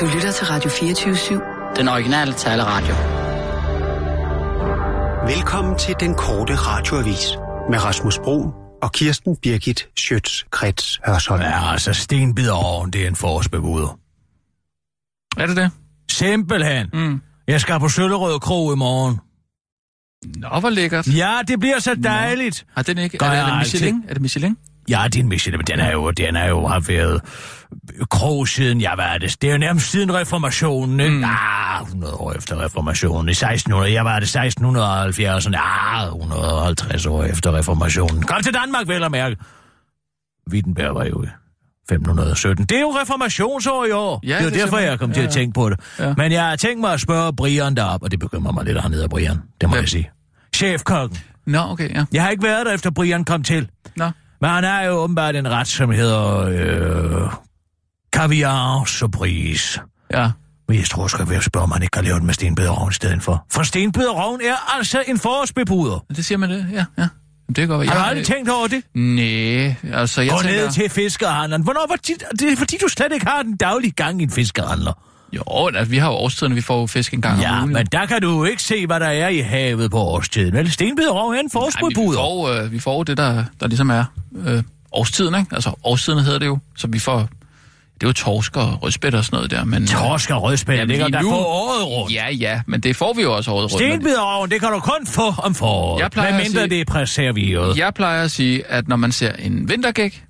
Du lytter til Radio 24-7. Den originale taleradio. Velkommen til den korte radioavis med Rasmus Bro og Kirsten Birgit Schøtz-Krets Hørsholm. Ja, altså stenbider oven, det er en forårsbebuder. Er det det? Simpelthen. Mm. Jeg skal på Søllerød Kro i morgen. Nå, hvor lækkert. Ja, det bliver så dejligt. Har den ikke? Gør Er det, er det. Michelin? Er det Michelin? Ja, det er en mission, men den er jo, den er jo har været krog siden, ja, hvad er det? Det er jo nærmest siden reformationen, ikke? Mm. Ah, 100 år efter reformationen. I 1600, jeg var det 1670, ah, 150 år efter reformationen. Kom til Danmark, vel at mærke. Wittenberg var jo i 517. Det er jo reformationsår i år. Ja, det er jo det er derfor, jeg kom til simpelthen- at ja, ja. tænke på det. Ja. Men jeg har tænkt mig at spørge Brian derop, og det bekymrer mig lidt, han hedder Brian. Det må Hvem? jeg sige. Chefkokken. Nå, okay, ja. Jeg har ikke været der, efter Brian kom til. Nå. Men han har jo åbenbart en ret, som hedder øh, Caviar Surprise. Ja. Men jeg tror at jeg spørger, om han ikke kan lave den med stenbederovn i stedet for. For stenbederovn er altså en forårsbebuder. Det siger man det, ja, ja. Det kan godt. Har du Jeg- aldrig tænkt over det? Nej, altså jeg Gå tænker... ned til fiskehandleren. Hvornår var det? Det er fordi, du slet ikke har den daglige gang i en fiskehandler. Jo, altså, vi har jo årstiden, vi får jo fisk en gang Ja, om ugen. men der kan du ikke se, hvad der er i havet på årstiden. Vel, stenbederovn er en Ej, vi, får, øh, vi får det, der, der ligesom er øh, årstiden, ikke? Altså, årstiden hedder det jo, så vi får... Det er jo torsk og rødspæt og sådan noget der, men... øh, Torsk og rødspænd, Jamen, det kan der nu- få året rundt. Ja, ja, men det får vi jo også året rundt. Stenbiderovn, det kan du kun få om foråret. Jeg plejer at Medmindre sige- det er præserveret. Jeg plejer at sige, at når man ser en vintergæk,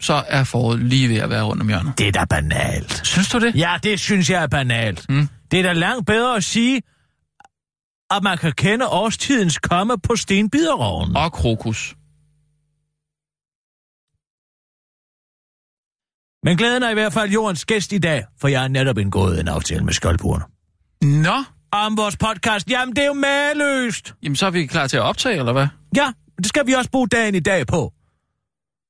så er foråret lige ved at være rundt om hjørnet. Det er da banalt. Synes du det? Ja, det synes jeg er banalt. Mm. Det er da langt bedre at sige, at man kan kende årstidens komme på stenbiderovnen. Og krokus. Men glæden er i hvert fald jordens gæst i dag, for jeg har netop indgået en aftale med skoldburene. Nå, Om vores podcast, jamen det er jo maløst. jamen så er vi klar til at optage, eller hvad? Ja, det skal vi også bruge dagen i dag på.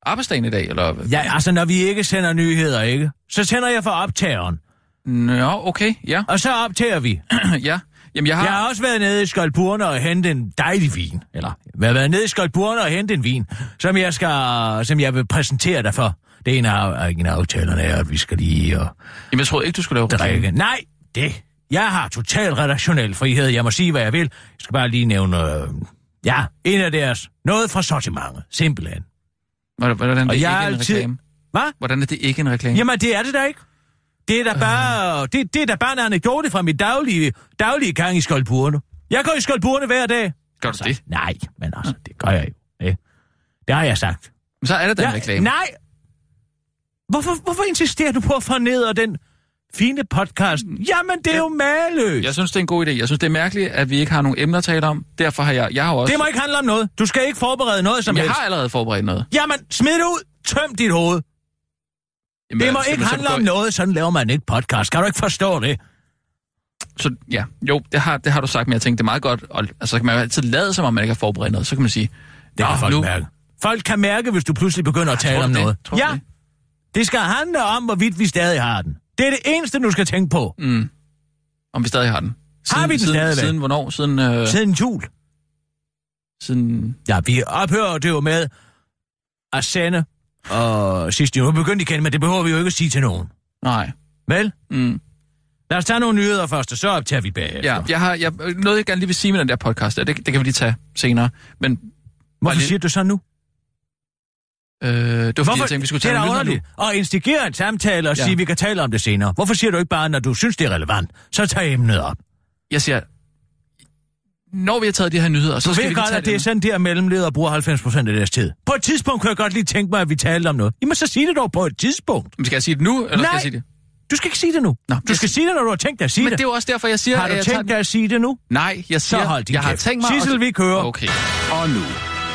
Arbejdsdagen i dag, eller? Ja, altså når vi ikke sender nyheder, ikke? Så sender jeg for optageren, Nå, okay, ja. og så optager vi. ja. Jamen, jeg har... Jeg har også været nede i Skoldburne og hentet en dejlig vin. Eller, jeg har været nede i Skoldburne og hentet en vin, som jeg, skal, som jeg vil præsentere dig for. Det er en af, en af aftalerne er, at vi skal lige og Jamen, jeg troede ikke, du skulle lave drikke. Nej, det. Jeg har total redaktionel frihed. Jeg må sige, hvad jeg vil. Jeg skal bare lige nævne... Øh, ja, en af deres. Noget fra sortimentet. Simpelthen. Hvordan er det Og ikke jeg har en altid- reklame? Hvad? Hvordan er det ikke en reklame? Jamen, det er det da ikke. Det er da bare, det, det er da bare en anekdote fra mit daglige, daglige gang i Skoldburne. Jeg går i Skoldburne hver dag. Gør du det? Nej, men altså, det gør jeg jo. Ikke? Det har jeg sagt. Men så er det da en reklame. Nej! Hvorfor, hvorfor insisterer du på at fornedre den fine podcast? Jamen, det er jo maløst. Jeg synes, det er en god idé. Jeg synes, det er mærkeligt, at vi ikke har nogen emner at tale om. Derfor har jeg... Jeg har også... Det må ikke handle om noget. Du skal ikke forberede noget som jeg helst. har allerede forberedt noget. Jamen, smid det ud. Tøm dit hoved. Jamen, Det må skal ikke handle om noget. Sådan laver man ikke podcast. Kan du ikke forstå det? Så, ja, jo, det har, det har du sagt, men jeg tænkte, det er meget godt. Og, altså, så kan man jo altid lade, som om man ikke har forberedt noget. Så kan man sige, Det kan folk nu- mærke. Folk kan mærke, hvis du pludselig begynder at tale om det? noget. Tror ja, det? det skal handle om, hvorvidt vi stadig har den. Det er det eneste, du skal tænke på. mm, om vi stadig har den. Har vi den siden, stadigvæk? Siden hvornår? Siden... Øh, Siden jul. siden Ja, vi ophører det jo med at sende og sidste jul. Nu begyndte igen, men det behøver vi jo ikke at sige til nogen. nej. Vel? Mm, Lad os tage nogle nyheder først, og så optager vi bagefter. ja, jeg har, jeg, noget, jeg gerne lige vil sige med den der podcast, det, det kan vi lige tage senere. Men Hvorfor lige- siger du så nu? Øh, det var fordi, Hvorfor? jeg tænkte, vi skulle det er da nyheder nu. underligt. Og instigere en samtale og Ja. sige, at vi kan tale om det senere. Hvorfor siger du ikke bare, når du synes, det er relevant, så tag emnet op? Jeg siger, når vi har taget de her nyheder, så Du skal vi ved lige godt, tage at det er sådan, der mellemledere bruger 90% af deres tid. På et tidspunkt kunne jeg godt lige tænke mig, at vi talte om noget. Jamen, så sig det dog på et tidspunkt. Men Skal jeg sige det nu, eller skal Nej. jeg sige det? Du skal ikke sige det nu. Nå, du skal si- sige det, når du har tænkt dig at sige Men det. det er jo også derfor, jeg siger, Har du jeg tænkt tager... dig at sige det nu? Nej, jeg siger, Så hold din jeg har kæft. tænkt mig... Sissel, at- vi kører. Okay. Og nu,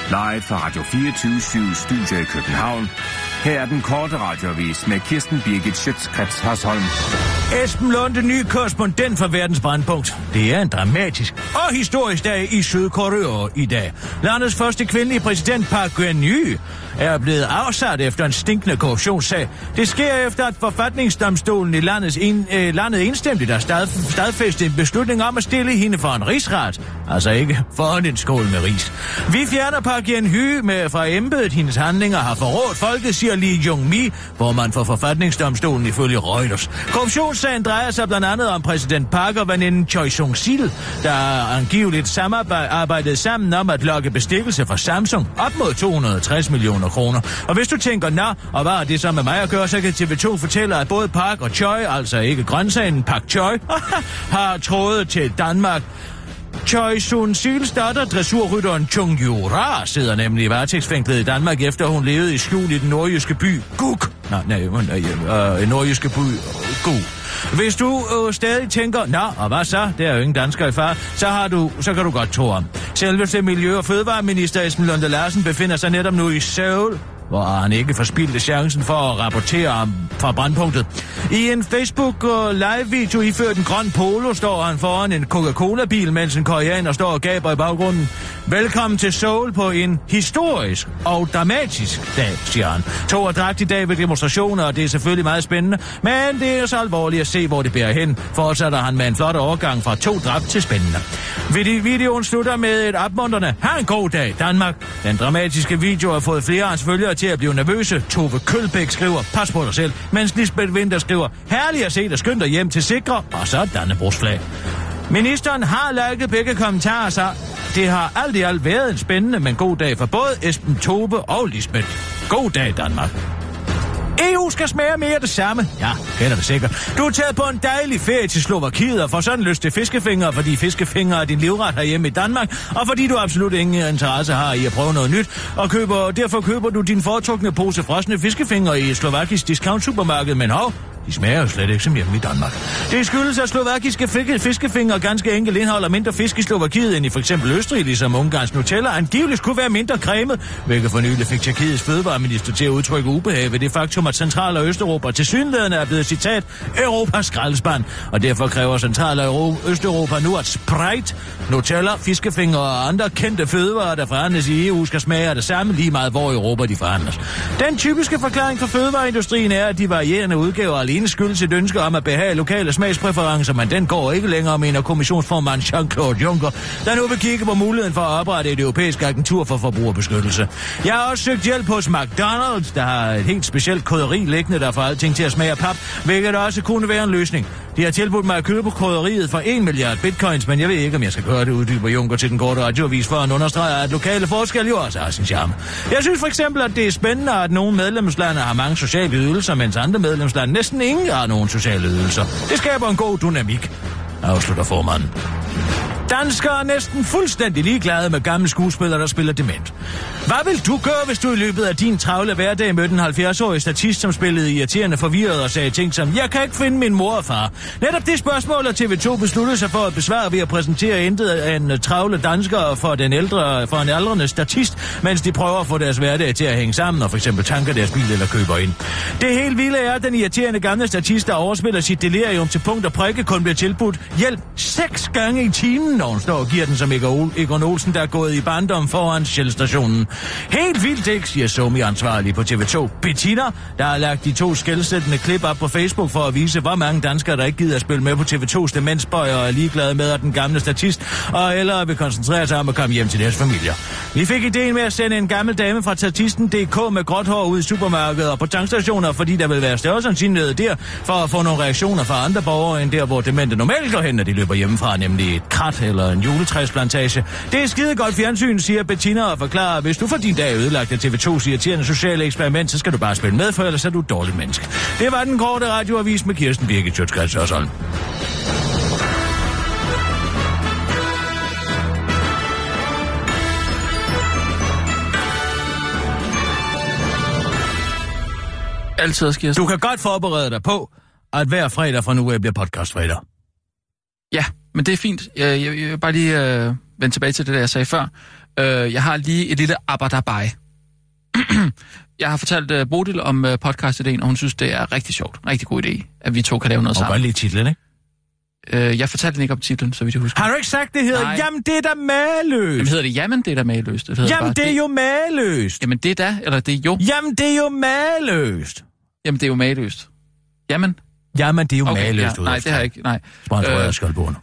live fra Radio 24 Studio i København. Her er den korte radiovis med Kirsten Birgit Schøtzgrads Hasholm. Esben Lunde, ny korrespondent for Verdens Brandpunkt. Det er en dramatisk og historisk dag i Sydkorea i dag. Landets første kvindelige præsident Park Geun-hye er blevet afsat efter en stinkende korruptionssag. Det sker efter, at forfatningsdomstolen i landets en, øh, landet enstemmigt har stad, stadfæstet en beslutning om at stille hende for en rigsret. Altså ikke for en skål med ris. Vi fjerner Park Geun-hye med fra embedet. Hendes handlinger har forrådt folket, siger Lee Jong-mi, hvor man for forfatningsdomstolen ifølge Reuters. Korruptionssagen drejer sig blandt andet om præsident Park og veninden Choi Sung-sil, der angiveligt samarbejdede sammen om at lokke bestikkelse fra Samsung op mod 260 millioner kroner. Og hvis du tænker, nå, og hvad er det så med mig at gøre, så kan TV2 fortælle, at både Park og Choi, altså ikke grøntsagen Park Choi, har trådet til Danmark Choi Sun Sils datter, dressurrytteren Chung Yu Ra, sidder nemlig i varetægtsfængslet i Danmark, efter hun levede i skjul i den nordjyske by Guk. Nej, nej, nej øh, nordjyske by Guk. Hvis du øh, stadig tænker, nå, og hvad så? Det er jo ingen dansker i far. Så, har du, så kan du godt tro om. Selveste Miljø- og Fødevareminister Esben Lunde Larsen befinder sig netop nu i Seoul, hvor han ikke forspildte chancen for at rapportere fra brandpunktet. I en Facebook live-video iført en grøn polo står han foran en Coca-Cola-bil, mens en koreaner står og gaber i baggrunden. Velkommen til Seoul på en historisk og dramatisk dag, siger han. To er dræbt i dag ved demonstrationer, og det er selvfølgelig meget spændende, men det er så alvorligt at se, hvor det bærer hen, fortsætter han med en flot overgang fra to dræbt til spændende. Videoen slutter med et opmuntrende, ha' en god dag, Danmark. Den dramatiske video har fået flere af hans følgere til at blive nervøse. Tove Kølbæk skriver, pas på dig selv, mens Lisbeth Winter skriver, herlig at se dig skynd dig hjem til sikre, og så Dannebrugsflag. Ministeren har lagt begge kommentarer, så det har alt i alt været en spændende, men god dag for både Esben Tobe og Lisbeth. God dag, Danmark. EU skal smage mere det samme. Ja, kender det sikkert. Du er taget på en dejlig ferie til Slovakiet og får sådan lyst til fiskefingre, fordi fiskefingre er din livret herhjemme i Danmark, og fordi du absolut ingen interesse har i at prøve noget nyt, og køber, derfor køber du din foretrukne pose frosne fiskefingre i Slovakisk discount supermarked, men hov, de smager jo slet ikke som hjemme i Danmark. Det skyldes, at slovakiske fiskefingre ganske enkelt indeholder mindre fisk i Slovakiet end i for eksempel Østrig, ligesom Ungarns Nutella angiveligt kunne være mindre cremet, hvilket for nylig fik Tjekkiets fødevareminister til at udtrykke ubehag ved det faktum, at Central- og Østeuropa til synlædende er blevet citat Europas skraldespand, og derfor kræver Central- og Østeuropa nu, at Sprite, Nutella, fiskefingre og andre kendte fødevarer, der forhandles i EU, skal smage af det samme lige meget, hvor i Europa de forhandles. Den typiske forklaring for fødevareindustrien er, at de varierende udgaver alene skyldes et ønske om at behage lokale smagspræferencer, men den går ikke længere, mener kommissionsformand Jean-Claude Juncker, der nu vil kigge på muligheden for at oprette et europæisk agentur for forbrugerbeskyttelse. Jeg har også søgt hjælp hos McDonald's, der har et helt specielt krydderi liggende, der får alting til at smage af pap, hvilket også kunne være en løsning. De har tilbudt mig at købe krydderiet for 1 milliard bitcoins, men jeg ved ikke, om jeg skal gøre det, uddyber Juncker til den korte radioavis for at understrege, at lokale forskelle jo også har sin charme. Jeg synes for eksempel, at det er spændende, at nogle medlemslande har mange sociale ydelser, mens andre medlemslande næsten ingen har nogen sociale ydelser. Det skaber en god dynamik, afslutter formanden. Danskere er næsten fuldstændig ligeglade med gamle skuespillere, der spiller dement. Hvad vil du gøre, hvis du i løbet af din travle hverdag mødte en 70-årig statist, som spillede irriterende forvirret og sagde ting som, jeg kan ikke finde min mor og far. Netop det spørgsmål, at TV2 besluttede sig for at besvare ved at præsentere intet af en øh, travle dansker for, den ældre, for en aldrende statist, mens de prøver at få deres hverdag til at hænge sammen og for eksempel tanker deres bil eller køber ind. Det helt vilde er, at den irriterende gamle statist, der overspiller sit delirium til punkt og prikke, kun bliver tilbudt hjælp seks gange i timen, når hun står og giver den som Egon Olsen, der er gået i barndom foran Shell-stationen. Helt vildt ikke, siger Somi ansvarlig på TV2. Bettina, der har lagt de to skældsættende klip op på Facebook for at vise, hvor mange danskere, der ikke gider at spille med på TV2's demensbøj og er ligeglade med, at den gamle statist og eller vil koncentrere sig om at komme hjem til deres familier. Vi fik ideen med at sende en gammel dame fra statisten.dk med gråt hår ud i supermarkedet og på tankstationer, fordi der vil være større sandsynlighed der for at få nogle reaktioner fra andre borgere, end der, hvor demente normalt går hen, når de løber hjemmefra, nemlig et krat eller en juletræsplantage. Det er skide godt fjernsyn, siger Bettina og forklarer, hvis du får din dag ødelagt af TV2's irriterende sociale eksperiment, så skal du bare spille med, for ellers er du et dårligt menneske. Det var den korte radioavis med Kirsten Birgit Tjøtskrets og sådan. Altid sker Du kan godt forberede dig på, at hver fredag fra nu af bliver podcastfredag. Ja, men det er fint. Jeg, jeg, jeg vil bare lige øh, vende tilbage til det, der jeg sagde før. Øh, jeg har lige et lille abadabai. jeg har fortalt øh, Bodil om øh, podcast-ideen, og hun synes, det er rigtig sjovt. Rigtig god idé, at vi to kan lave noget Og godt sammen. lige titlen, ikke? Øh, jeg fortalte den ikke om titlen, så vidt jeg husker. Har du ikke sagt, det hedder, Nej. jamen det er da maløst. Jamen hedder det jamen, det er da mageløst. Det Jamen bare, det er jo maløst. Jamen det er da, eller det er jo. Jamen det er jo maløst. Jamen det er jo mageløst. Jamen, Jamen det er jo okay, maløst. ja, nej, det har jeg ikke, nej. Sponsoreret Øh, af Skoldborn.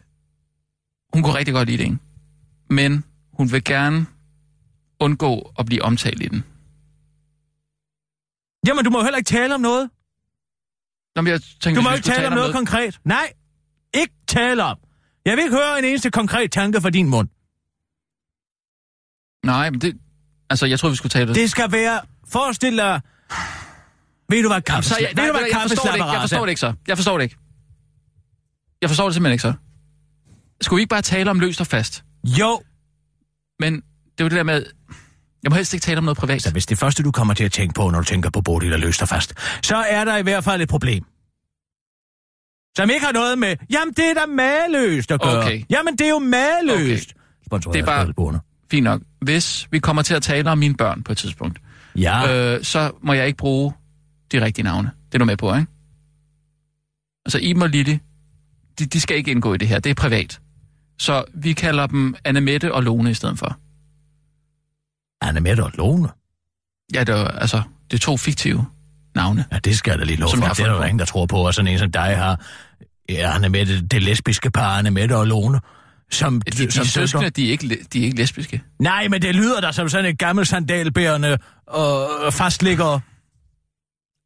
Hun kunne rigtig godt lide den. Men hun vil gerne undgå at blive omtalt i den. Jamen du må jo heller ikke tale om noget. Nå, jeg tænkte, Du må ikke skulle tale om noget konkret. Nej, ikke tale om. Jeg vil ikke høre en eneste konkret tanke fra din mund. Nej, men det... Altså, jeg tror vi skulle tale det. Det skal være... Forestil dig... Ved du, hvad Jamen, så, kaffesla... jeg, hvad jeg, forstår det ikke. jeg forstår det ikke så. Jeg forstår det ikke. Jeg forstår det simpelthen ikke så. Skulle vi ikke bare tale om løst og fast? Jo, Men det er jo det der med... Jeg må helst ikke tale om noget privat. så hvis det første, du kommer til at tænke på, når du tænker på Bodil og løst og fast, så er der i hvert fald et problem. Som ikke har noget med, jamen det er da maløst at gøre. Okay. Jamen det er jo maløst. Okay. Det er bare-. Fint nok. Hvis vi kommer til at tale om mine børn på et tidspunkt, Ja, øh, så må jeg ikke bruge de rigtige navne. Det er du med på, ikke? Altså, Iben og Lille, de, de skal ikke indgå i det her. Det er privat. Så vi kalder dem Annemette og Lone i stedet for. Anne Mette og Lone. Ja, det er, altså, det er to fiktive navne. Ja, det skal jeg da lige Som for. Det er der ingen, der tror på, at sådan en som dig har... Ja, Anne Mette, det lesbiske par Anne Mette og Lone. Som, De, de, som de søskende, de er, ikke, de er ikke lesbiske. Nej, men det lyder da som sådan et gammelt sandalbærende og fastligger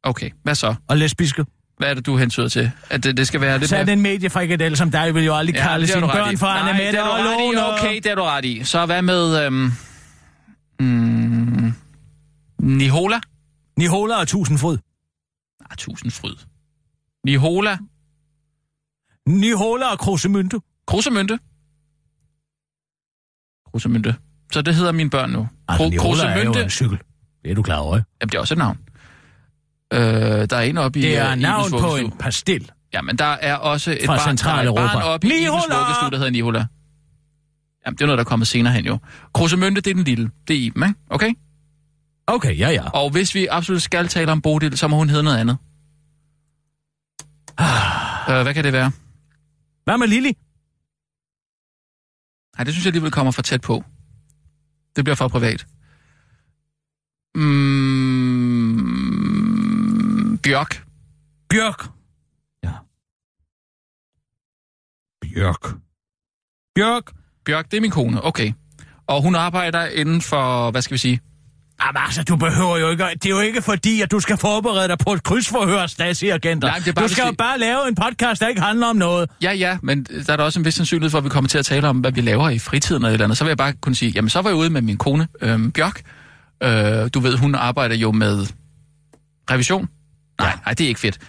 Okay, hvad så? og lesbiske. Hvad er det, du hentyder til? At det, det skal være lidt Så er mere... en mediefrikadelle som dig vil jo aldrig kalde det har sine børn for Nej, Mette og. Lone. Okay, det har du ret i. Så hvad med... Øhm, mm, Nihola? Nihola og Tusindfryd. Ah, tusind fryd. Nihola? Nihola og Krusemynte. Krusemynte? Krusemynte. Så det hedder mine børn nu. Altså, Nihola er jo Krusemynte? en cykel. Det er du klar over, ikke? Jamen, det er også et navn. Øh, der er en oppe i... Det er øh, navn på en pastil. Jamen, der er også et Fra barn, der er et barn oppe i Ibens vuggestue, der hedder Nihola. Jamen, det er noget, der er kommet senere hen jo. Krusemynte, det er den lille. Det er Iben, ikke? Okay? Okay, ja, ja. Og hvis vi absolut skal tale om Bodil, så må hun hedde noget andet. øh, hvad kan det være? Hvad med Lili? Nej, det synes jeg alligevel kommer for tæt på. Det bliver for privat. Mm, Bjørk. Bjørk. Ja. Bjørk. Bjørk. Bjørk, det er min kone. Okay. Og hun arbejder inden for, hvad skal vi sige? Jamen altså, du behøver jo ikke... Det er jo ikke fordi, at du skal forberede dig på et krydsforhør, Stasi-agenter. Nej, det er bare, du skal jo bare lave en podcast, der ikke handler om noget. Ja, ja, men der er der også en vis sandsynlighed for, at vi kommer til at tale om, hvad vi laver i fritiden eller et eller andet. Så vil jeg bare kunne sige, jamen så var jeg ude med min kone, øhm, Bjørk. Øh, du ved, hun arbejder jo med revision. Nej, nej, det er ikke fedt.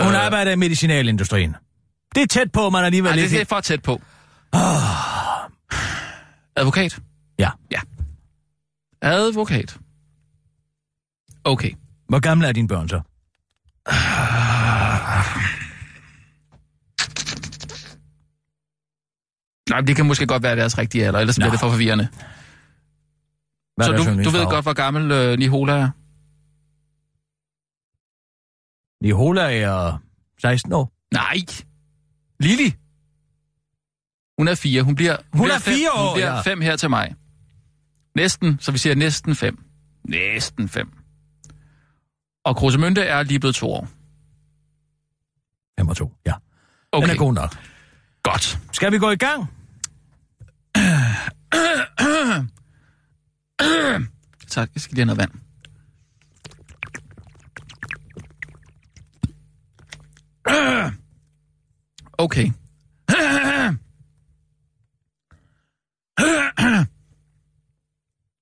Hun arbejder i medicinalindustrien. Det er tæt på, man alligevel Nej, lidt... det er for tæt på. Advokat? Ja. Ja. Advokat. Okay. Hvor gamle er dine børn så? Nej, men det kan måske godt være deres rigtige alder, ellers Nå. bliver det for forvirrende. Hvad så du, du ved godt, hvor gammel øh, Nihola er? Nihola er 16 år. Nej. Lili. Hun er fire. Hun bliver, hun Hun bliver er fem, fire år, Hun bliver ja. fem her til mig. Næsten, så vi siger næsten fem. Næsten fem. Og Krusemønte er lige blevet to år. 5 og 2, ja. Okay, Den er god nok. godt. Skal vi gå i gang? Tak, jeg skal lige have noget vand. Okay.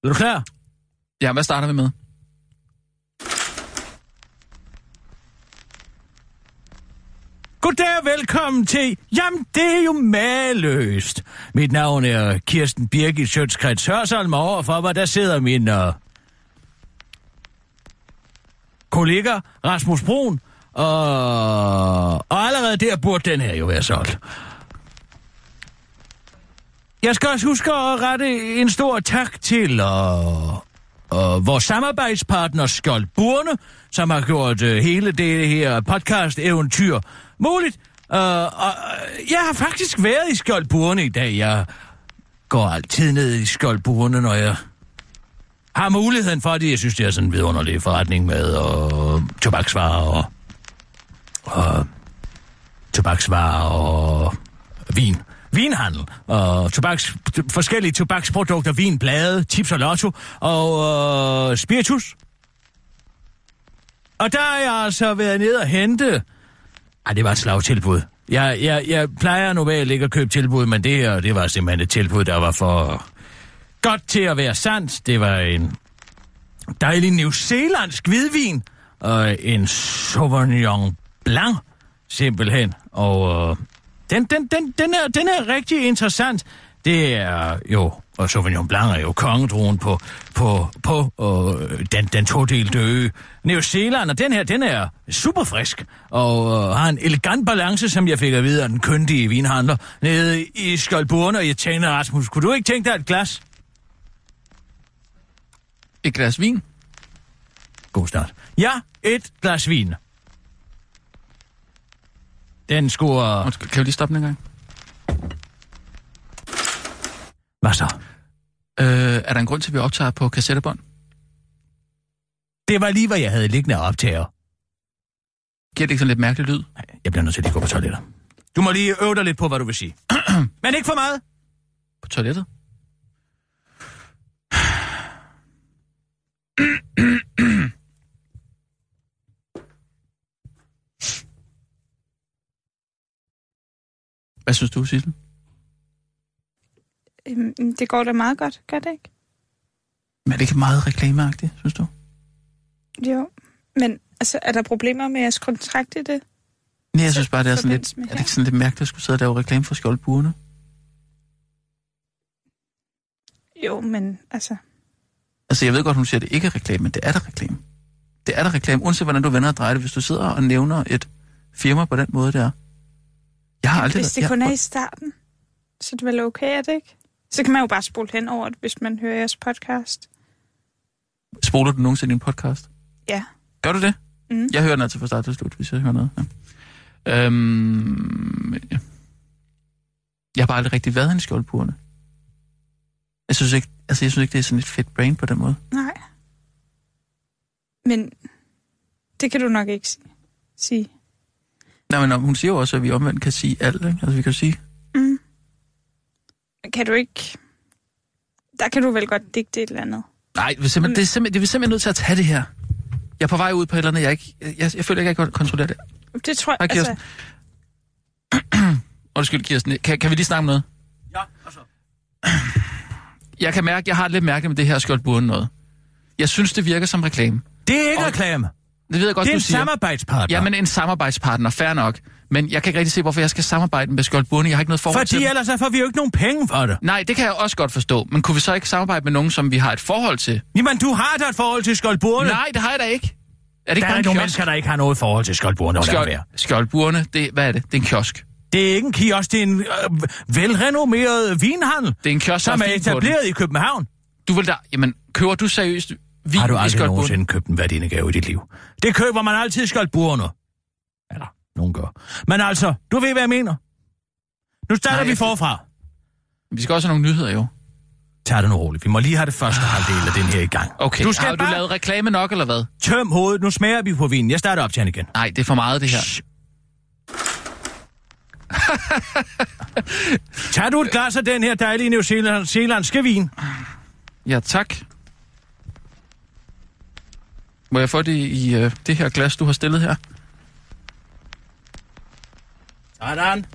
Er du klar? Ja, hvad starter vi med? Goddag og velkommen til... Jamen, det er jo maløst. Mit navn er Kirsten Birgit Sjøtskrets Hørsholm, og overfor mig, der sidder min uh, kollega Rasmus Brun, og, og allerede der burde den her jo være solgt. Jeg skal også huske at rette en stor tak til og, og vores samarbejdspartner Skjold Burne, som har gjort uh, hele det her podcast-eventyr muligt. Uh, og uh, jeg har faktisk været i Skjold Burne i dag. Jeg går altid ned i Skjold Burne, når jeg har muligheden for det. Jeg synes, det er sådan en vidunderlig forretning med og tobaksvarer og, og tobaksvarer og vin. Vinhandel og tobaks, forskellige tobaksprodukter, vin, blade, chips og lotto og øh, spiritus. Og der har jeg altså været nede og hente Ej, det var et slagtilbud. Jeg, jeg, jeg plejer normalt ikke at købe tilbud, men det her, det var simpelthen et tilbud, der var for godt til at være sandt. Det var en dejlig New Zealandsk hvidvin og en Sauvignon Blanc, simpelthen. Og øh, den, den, den, den, er, den er rigtig interessant. Det er jo, og Sauvignon Blanc er jo kongedroen på, på, på øh, den, den todelte ø. New Zealand, og den her, den er super frisk, og øh, har en elegant balance, som jeg fik at vide af den kyndige vinhandler nede i Skjoldburne, og jeg tænkte, Rasmus, kunne du ikke tænke dig et glas? Et glas vin? God start. Ja, et glas vin. Den skulle... Undskyld, kan vi lige stoppe den en gang? Hvad så? Øh, er der en grund til, at vi optager på kassettebånd? Det var lige, hvad jeg havde liggende optager. Giver det ikke sådan lidt mærkelig lyd? Jeg bliver nødt til at lige gå på toilettet. Du må lige øve dig lidt på, hvad du vil sige. Men ikke for meget. På toilettet? Hvad synes du, Sissel? Øhm, det går da meget godt, gør det ikke? Men er det ikke meget reklameagtigt, synes du? Jo, men altså, er der problemer med jeres kontrakt i det? Nej, jeg synes bare, det er sådan lidt, er det ikke sådan lidt mærkeligt at skulle sidde og lave reklame for skjoldburene? Jo, men altså... Altså, jeg ved godt, hun siger, at det ikke er reklame, men det er der reklame. Det er der reklame, uanset hvordan du vender og drejer det. Hvis du sidder og nævner et firma på den måde der. Jeg har aldrig... Hvis det kun er i starten, så er det vel okay, er det ikke? Så kan man jo bare spole hen over det, hvis man hører jeres podcast. Spoler du nogensinde en podcast? Ja. Gør du det? Mm. Jeg hører den altid fra start til slut, hvis jeg hører noget. Ja. Øhm, ja. jeg har bare aldrig rigtig været i skjoldburene. Jeg synes ikke, altså jeg synes ikke, det er sådan et fedt brain på den måde. Nej. Men det kan du nok ikke si- sige. Nej, men hun siger jo også, at vi omvendt kan sige alt, ikke? Altså vi kan sige, Mm. Kan du ikke... Der kan du vel godt digte et eller andet. nej, det er, simpelthen, det, er simpelthen, det er simpelthen nødt til at tage det her. Jeg er på vej ud på et eller andet, jeg, ikke, jeg, jeg, jeg føler ikke, jeg kan kontrollere det. Det tror jeg... Hej, Kirsten. Altså, Undskyld, Kirsten. Kan, kan vi lige snakke om noget? Ja, altså. Jeg kan mærke, jeg har lidt mærke med det her skjoldburen noget. Jeg synes, det virker som reklame. Det er ikke Og- reklame. Det ved jeg godt, Det er en siger. samarbejdspartner. Ja, men en samarbejdspartner, fair nok. Men jeg kan ikke rigtig se, hvorfor jeg skal samarbejde med skjoldburene. Jeg har ikke noget forhold til Fordi ellers så får vi jo ikke nogen penge for det. Nej, det kan jeg også godt forstå. Men kunne vi så ikke samarbejde med nogen, som vi har et forhold til? Jamen, du har da et forhold til Skoldburne. Nej, det har jeg da ikke. Er det ikke Der er nogle kiosk? mennesker, der ikke har noget forhold til Skoldburne. Skjold, Skjold... skjoldburene, det, hvad er det? Det er en kiosk. Det er ikke en kiosk, det er en øh, velrenommeret vinhandel, Det er en kiosk, som er er etableret i København. Du vil da... Jamen, køber du seriøst vin Har du aldrig nogensinde købt en værdindegave i dit liv? Det køber man altid i Skoldburne. Eller, nogen gør. Men altså, du ved, hvad jeg mener. Nu starter Nej, vi forfra. Vi skal også have nogle nyheder, jo. Tag det nu roligt. Vi må lige have det første halvdel af den her i gang. Okay, Du skal har bare du lavet reklame nok, eller hvad? tøm hovedet. Nu smager vi på vinen. Jeg starter op til igen. Nej, det er for meget, det her. Shh. Tag du et glas af den her dejlige New Zealand, zealandske vin? Ja, tak. Må jeg få det i øh, det her glas, du har stillet her? Sådan.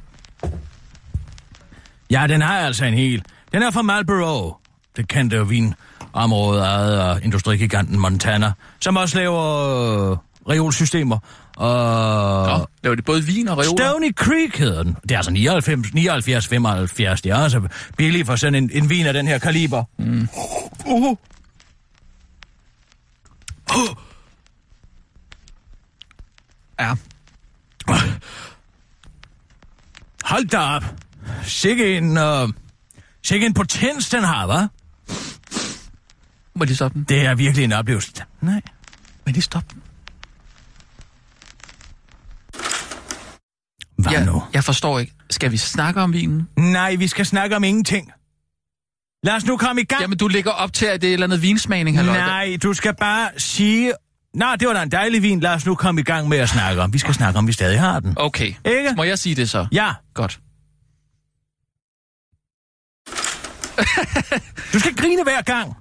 Ja, den har altså en hel. Den er fra Marlboro. Det kendte vinområde ejet af industrigiganten Montana, som også laver øh, reolsystemer. Og Nå, laver det både vin og reoler? Stony Creek hedder den. Det er altså 99, 79, 75. Det er altså billigt for sådan en, en vin af den her kaliber. Mm. Uh. Ja. Hold da op. Sikke en, uh, sikke en potens, den har, hva'? Må de stoppe den? Det er virkelig en oplevelse. Nej. Må de stoppe den? Hvad Jeg, nu? jeg forstår ikke. Skal vi snakke om vinen? Nej, vi skal snakke om ingenting. Lad os nu komme i gang. Jamen, du lægger op til, at det er et eller andet vinsmagning, halløj. Nej, du skal bare sige... Nå, det var da en dejlig vin. Lad os nu komme i gang med at snakke om. Vi skal snakke om, vi stadig har den. Okay. Ikke? Må jeg sige det så? Ja, Godt. du skal grine hver gang.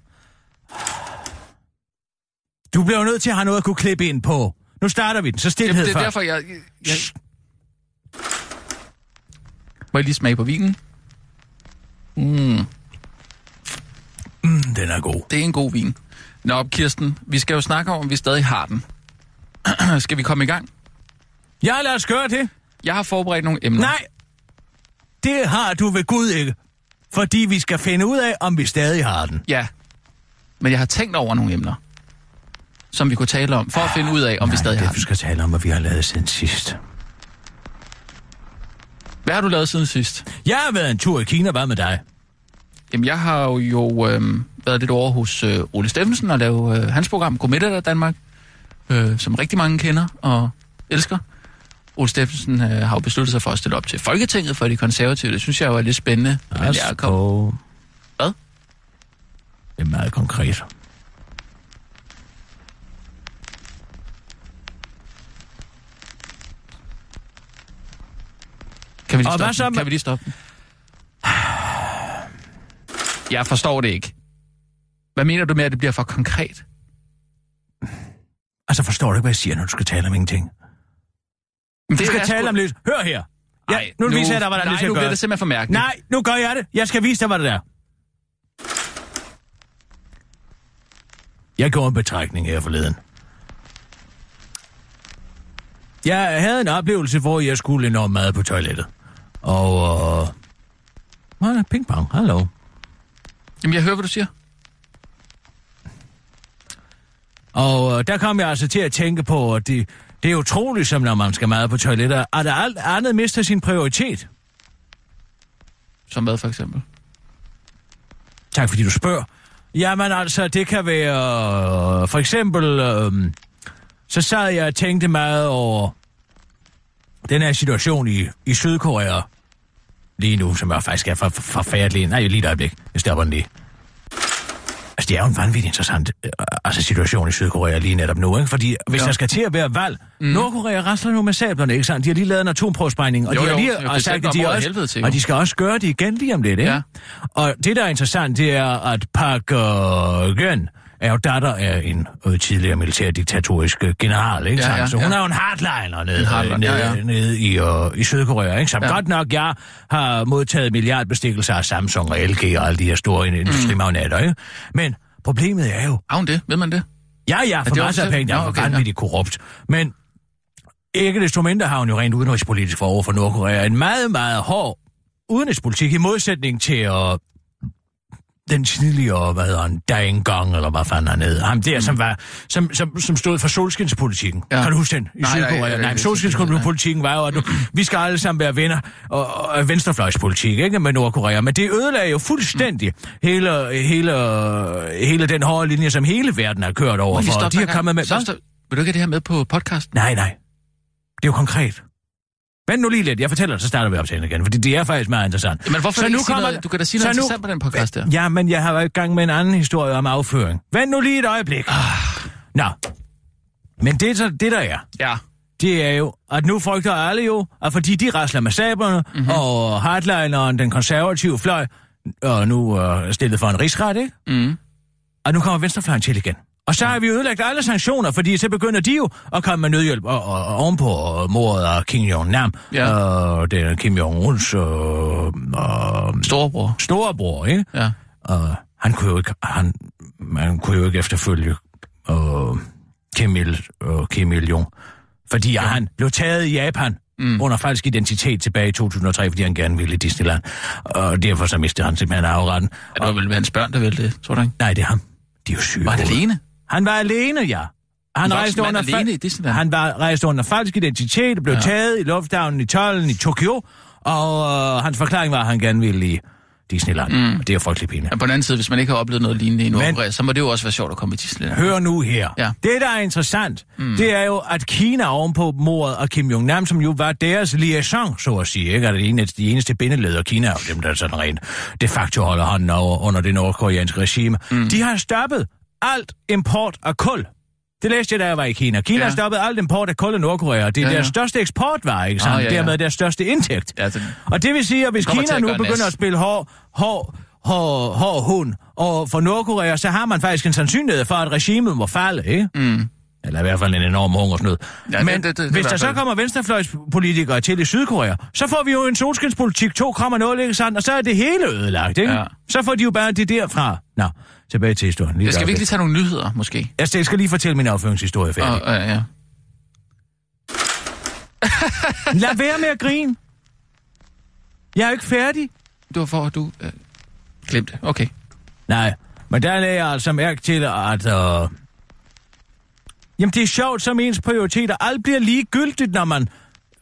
Du bliver jo nødt til at have noget at kunne klippe ind på. Nu starter vi den, så Jamen, stillhed det er først. derfor, jeg... jeg Må jeg lige smage på vinen? Mm, Mm, den er god. det er en god vin. Nå, Kirsten, vi skal jo snakke om, om vi stadig har den. skal vi komme i gang? Ja, lad os gøre det. Jeg har forberedt nogle emner. Nej, det har du ved Gud ikke. Fordi vi skal finde ud af, om vi stadig har den. Ja. Men jeg har tænkt over nogle emner, som vi kunne tale om, for at finde ud af, om vi stadig det, har vi den. skal tale om, hvad vi har lavet siden sidst. Hvad har du lavet siden sidst? Jeg har været en tur i Kina, hvad med dig? Jamen, jeg har jo øh, været lidt over hos øh, Ole Steffensen og lavet øh, hans program, Godmiddag Danmark, øh, som rigtig mange kender og elsker. Ole Steffensen øh, har jo besluttet sig for at stille op til Folketinget for de konservative. Det synes jeg jo er lidt spændende. Men jeg kom... på... Hvad? Det er meget konkret. Kan vi lige stoppe Kan vi lige stoppe? Jeg forstår det ikke. Hvad mener du med, at det bliver for konkret? Altså, forstår du ikke, hvad jeg siger, når du skal tale om ingenting? Men Du skal er tale sgu- om lidt. Hør her. Ja, Ej, nu, viser jeg dig, hvordan nej, det skal nu bliver det simpelthen for mærkeligt. Nej, nu gør jeg det. Jeg skal vise dig, hvad det er. Jeg gjorde en betragtning her forleden. Jeg havde en oplevelse, hvor jeg skulle enormt meget på toilettet. Og... Øh... Der, ping pong, hallo. Jamen, jeg hører, hvad du siger. Og øh, der kom jeg altså til at tænke på, at det, det er utroligt, som når man skal meget på toiletter, at alt andet mister sin prioritet. Som hvad, for eksempel? Tak fordi du spørger. Jamen altså, det kan være... Øh, for eksempel, øh, så sad jeg og tænkte meget over den her situation i, i Sydkorea lige nu, som er faktisk er for, for, forfærdelig. Nej, lige et øjeblik. Jeg stopper den lige. Altså, det er jo en vanvittig interessant øh, altså, situation i Sydkorea lige netop nu, ikke? Fordi hvis Ja. der skal til at være valg, mm. Nordkorea rasler nu med sablerne, ikke sandt? De har lige lavet en atomprøvesprængning, og Jo, de har lige jo og sagt, at de også, helvede og de skal også gøre det igen lige om lidt, ikke? Ja. Og det, der er interessant, det er, at Park uh, er jo datter af en øh, tidligere militærdiktatorisk øh, general, ikke Ja, sandt? ja, Så hun ja. er jo en hardliner nede, En hardliner, nede, ja, ja. nede i, uh, i Sydkorea, ikke? Som Ja. godt nok, jeg har modtaget milliardbestikkelser af Samsung og LG og alle de her store industrimagnater, ikke? Men problemet er jo, Har hun det? Ved man det? Ja, ja, for masser af penge, Nå, er okay, korrupt. Men ikke desto mindre har hun jo rent udenrigspolitisk for over for Nordkorea en meget, meget hård udenrigspolitik i modsætning til uh, den tidligere, hvad hedder han, Dang Gong, eller hvad fanden han hed. Ham der, mm. som, var, som, som, som stod for solskinspolitikken. Ja. Kan du huske den? I Nej, nej, Sydkorea? nej, Nej, nej, solskinspolitikken var jo, at nu, vi skal alle sammen være venner, og, og venstrefløjspolitik, ikke, med Nordkorea. Men det ødelagde jo fuldstændig mm. hele, hele, hele den hårde linje, som hele verden har kørt over for. De har kommet med... Stop, stop. Vil du ikke have det her med på podcasten? Nej, nej. Det er jo konkret. Vent nu lige lidt. Jeg fortæller, så starter vi optagelsen igen, fordi det er faktisk meget interessant. Jamen, hvorfor Så nu kommer- noget? Du kan da sige noget nu- interessant på den podcast der. Ja, men jeg har været i gang med en anden historie om afføring. Vent nu lige et øjeblik. Ah. Nå. Men det, så, det der er, Ja. det er jo, at nu frygter alle jo, at fordi de rasler med sablerne, Mhm. mm-hmm. og hardlineren, den konservative fløj, og nu uh, stillet for en rigsret, ikke? Mm. Og nu kommer venstrefløjen til igen. Og så har vi ødelagt alle sanktioner, fordi så begynder de jo at komme med nødhjælp og, og, og ovenpå mordet af Kim Jong-nam. Ja. Og det er Kim Jong-uns øh, øh, Storebror. storebror, ikke? Ja. Og han kunne jo ikke, han, man kunne jo ikke efterfølge øh, Kim, Il, øh, Kim Il-jung. Fordi ja. han blev taget i Japan mm. under falsk identitet tilbage i 2003, fordi han gerne ville i Disneyland. Og derfor så mistede han simpelthen afretten. Ja, det var vel hans børn, der ville det, tror du ikke? Nej, det er ham. De er jo syge. Var hovedet. alene? Han var alene, ja. Han rejste, under alene Disneyland? han var rejst under falsk identitet og blev Ja. taget i lufthavnen i tollen i Tokyo, og øh, hans forklaring var, at han gerne ville i Disneyland. Mm. Og det er frygtelig pinligt. Men på den anden side, hvis man ikke har oplevet noget lignende i Nordkorea, så må det jo også være sjovt at komme i Disneyland. Hør nu her. Ja. Det, der er interessant, mm. det er jo, at Kina ovenpå mordet af Kim Jong-nam, som jo var deres liaison, så at sige, ikke? Er det eneste, de eneste bindeleder, Kina jo dem, der sådan rent de facto holder hånden over under det nordkoreanske regime. Mm. De har stoppet alt import af kul. Det læste jeg, da jeg var i Kina. Kina Ja. stoppet alt import af kul i Nordkorea. Det er Ja, ja, deres største eksportvare, ikke sandt? Ah, ja, ja. Dermed deres største indtægt. Ja, det- Og det vil sige, at hvis Kina at nu begynder nas. at spille hård, hård, hård, hård hund og for Nordkorea, så har man faktisk en sandsynlighed for, at regimet må falde, ikke? Mm. Eller i hvert fald en enorm hungersnød. Ja, Men det- det- det hvis der så kommer venstrefløjspolitikere til i Sydkorea, så får vi jo en solskinspolitik 2,0, ikke sandt? Og så er det hele ødelagt, ikke? Ja. Så får de jo bare det derfra. Nå, tilbage til historien. Lige Jeg skal et vi ikke øjeblik. lige tage nogle nyheder, måske? Jeg skal- jeg skal lige fortælle min afføringshistorie færdig. Og, øh, ja. Lad være med at grine. Jeg er jo ikke færdig. Det var for, at du... Øh, glemte. Okay. Nej, men der lagde jeg altså mærke til, at... Øh... Jamen, det er sjovt, som ens prioriteter. Alt bliver ligegyldigt, når man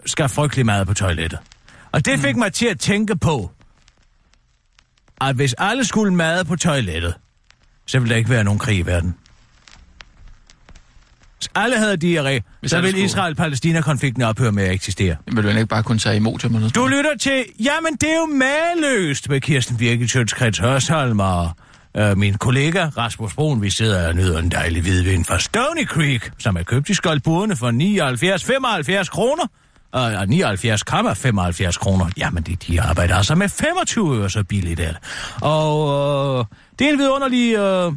skal frygtelig meget på toilettet. Og det fik mig til at tænke på, at hvis alle skulle mad på toilettet, så ville der ikke være nogen krig i verden. Hvis alle havde diarré, Hvis så ville Israel-Palæstina-konflikten ophøre med at eksistere. Vil jo ikke bare kunne tage imod til mig. Du lytter til, jamen det er jo maløst med Kirsten Birgit Sjøtskrets Hørsholm og øh, min kollega Rasmus Broen. Vi sidder og nyder en dejlig hvidvin fra Stony Creek, som er købt i Skoldburene for 79,75 kroner. Og og 79,75 kroner. Jamen, det, de arbejder altså med 25 øre, så billigt er det. Og øh, det er en vidunderlig øh,